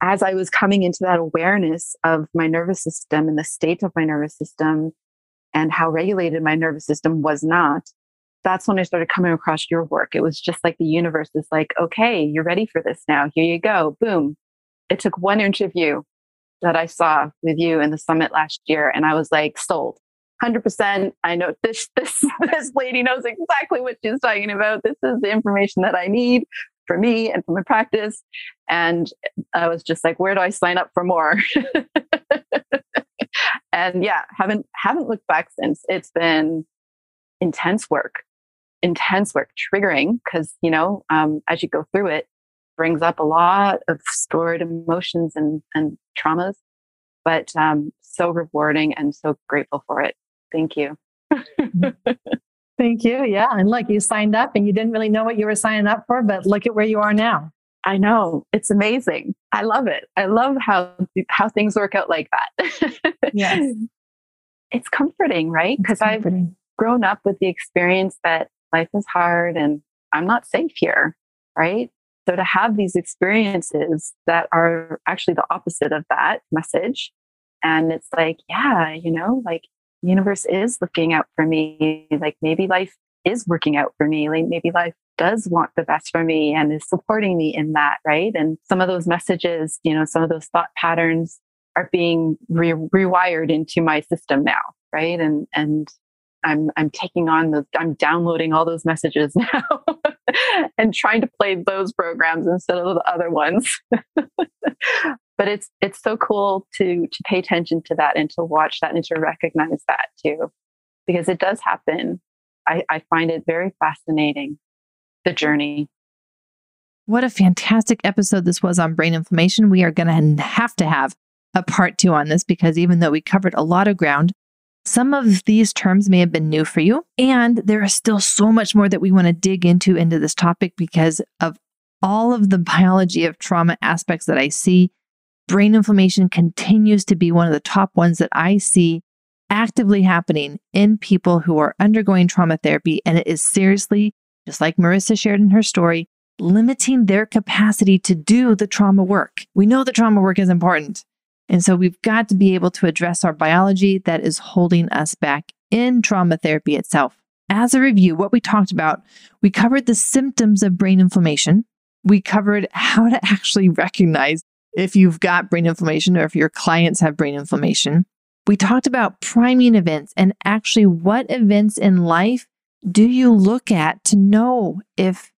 as I was coming into that awareness of my nervous system and the state of my nervous system and how regulated my nervous system was not, that's when I started coming across your work. It was just like the universe is like, okay, you're ready for this now. Here you go. Boom. It took one interview that I saw with you in the summit last year, and I was like, sold. 100%. I know this, this, this lady knows exactly what she's talking about. This is the information that I need for me and for my practice. And I was just like, where do I sign up for more? and yeah, haven't haven't looked back since. It's been intense work, intense work, triggering because you know um, as you go through it, brings up a lot of stored emotions and and traumas, but um, so rewarding and so grateful for it. Thank you. Thank you. Yeah. And look, you signed up and you didn't really know what you were signing up for, but look at where you are now. I know. It's amazing. I love it. I love how how things work out like that. yes. It's comforting, right? Because I've grown up with the experience that life is hard and I'm not safe here, right? So to have these experiences that are actually the opposite of that message and it's like, yeah, you know, like universe is looking out for me. Like maybe life is working out for me. Like maybe life does want the best for me and is supporting me in that, right? And some of those messages, you know, some of those thought patterns are being re- rewired into my system now, right? And and I'm I'm taking on those. I'm downloading all those messages now and trying to play those programs instead of the other ones. but it's it's so cool to to pay attention to that and to watch that and to recognize that too because it does happen i, I find it very fascinating the journey what a fantastic episode this was on brain inflammation we are going to have to have a part two on this because even though we covered a lot of ground some of these terms may have been new for you and there is still so much more that we want to dig into into this topic because of all of the biology of trauma aspects that i see brain inflammation continues to be one of the top ones that I see actively happening in people who are undergoing trauma therapy. And it is seriously, just like Marissa shared in her story, limiting their capacity to do the trauma work. We know the trauma work is important. And so we've got to be able to address our biology that is holding us back in trauma therapy itself. As a review, what we talked about, we covered the symptoms of brain inflammation. We covered how to actually recognize if you've got brain inflammation or if your clients have brain inflammation. We talked about priming events and actually what events in life do you look at to know if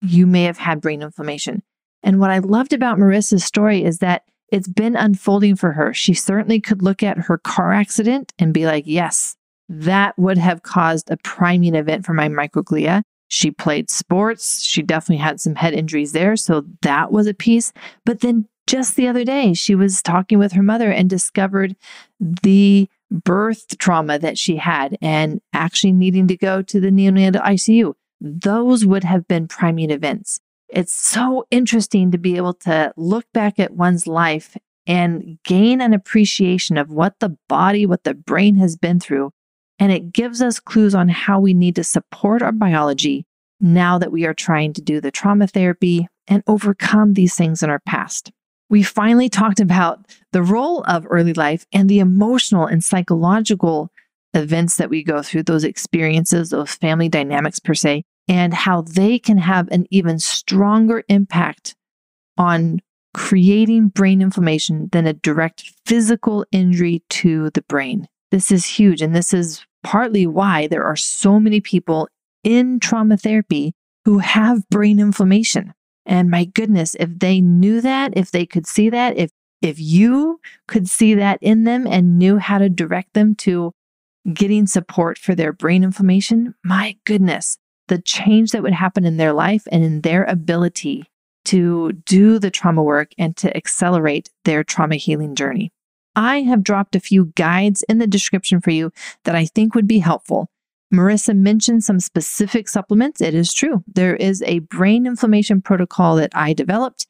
you may have had brain inflammation. And what I loved about Marissa's story is that it's been unfolding for her. She certainly could look at her car accident and be like, yes, that would have caused a priming event for my microglia. She played sports. She definitely had some head injuries there. So that was a piece. But then just the other day, she was talking with her mother and discovered the birth trauma that she had and actually needing to go to the neonatal ICU. Those would have been priming events. It's so interesting to be able to look back at one's life and gain an appreciation of what the body, what the brain has been through. And it gives us clues on how we need to support our biology now that we are trying to do the trauma therapy and overcome these things in our past we finally talked about the role of early life and the emotional and psychological events that we go through, those experiences, those family dynamics per se, and how they can have an even stronger impact on creating brain inflammation than a direct physical injury to the brain. This is huge. And this is partly why there are so many people in trauma therapy who have brain inflammation. And my goodness, if they knew that, if they could see that, if if you could see that in them and knew how to direct them to getting support for their brain inflammation, my goodness, the change that would happen in their life and in their ability to do the trauma work and to accelerate their trauma healing journey. I have dropped a few guides in the description for you that I think would be helpful Marissa mentioned some specific supplements. It is true. There is a brain inflammation protocol that I developed,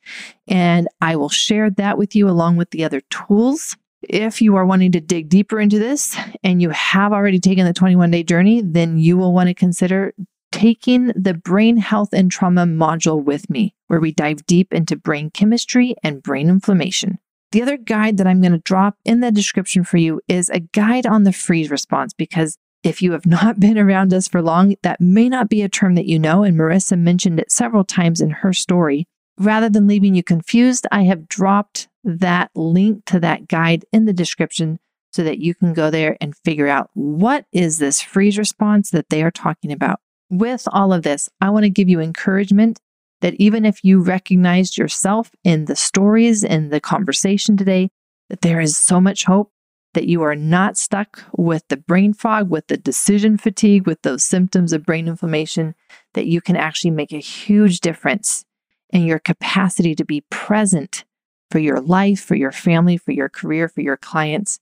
and I will share that with you along with the other tools. If you are wanting to dig deeper into this and you have already taken the 21 day journey, then you will want to consider taking the brain health and trauma module with me, where we dive deep into brain chemistry and brain inflammation. The other guide that I'm going to drop in the description for you is a guide on the freeze response because if you have not been around us for long, that may not be a term that you know. And Marissa mentioned it several times in her story. Rather than leaving you confused, I have dropped that link to that guide in the description so that you can go there and figure out what is this freeze response that they are talking about. With all of this, I want to give you encouragement that even if you recognized yourself in the stories in the conversation today, that there is so much hope that you are not stuck with the brain fog, with the decision fatigue, with those symptoms of brain inflammation, that you can actually make a huge difference in your capacity to be present for your life, for your family, for your career, for your clients,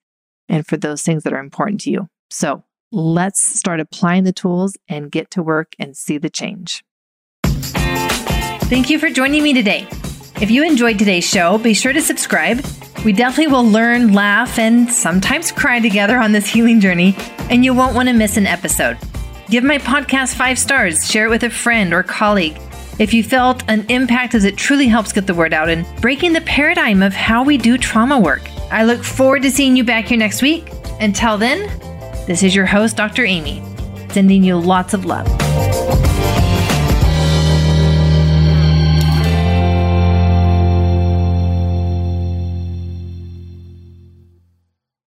and for those things that are important to you. So let's start applying the tools and get to work and see the change. Thank you for joining me today. If you enjoyed today's show, be sure to subscribe. We definitely will learn, laugh, and sometimes cry together on this healing journey, and you won't want to miss an episode. Give my podcast five stars, share it with a friend or colleague. If you felt an impact as it truly helps get the word out and breaking the paradigm of how we do trauma work. I look forward to seeing you back here next week. Until then, this is your host, Dr. Amy, sending you lots of love.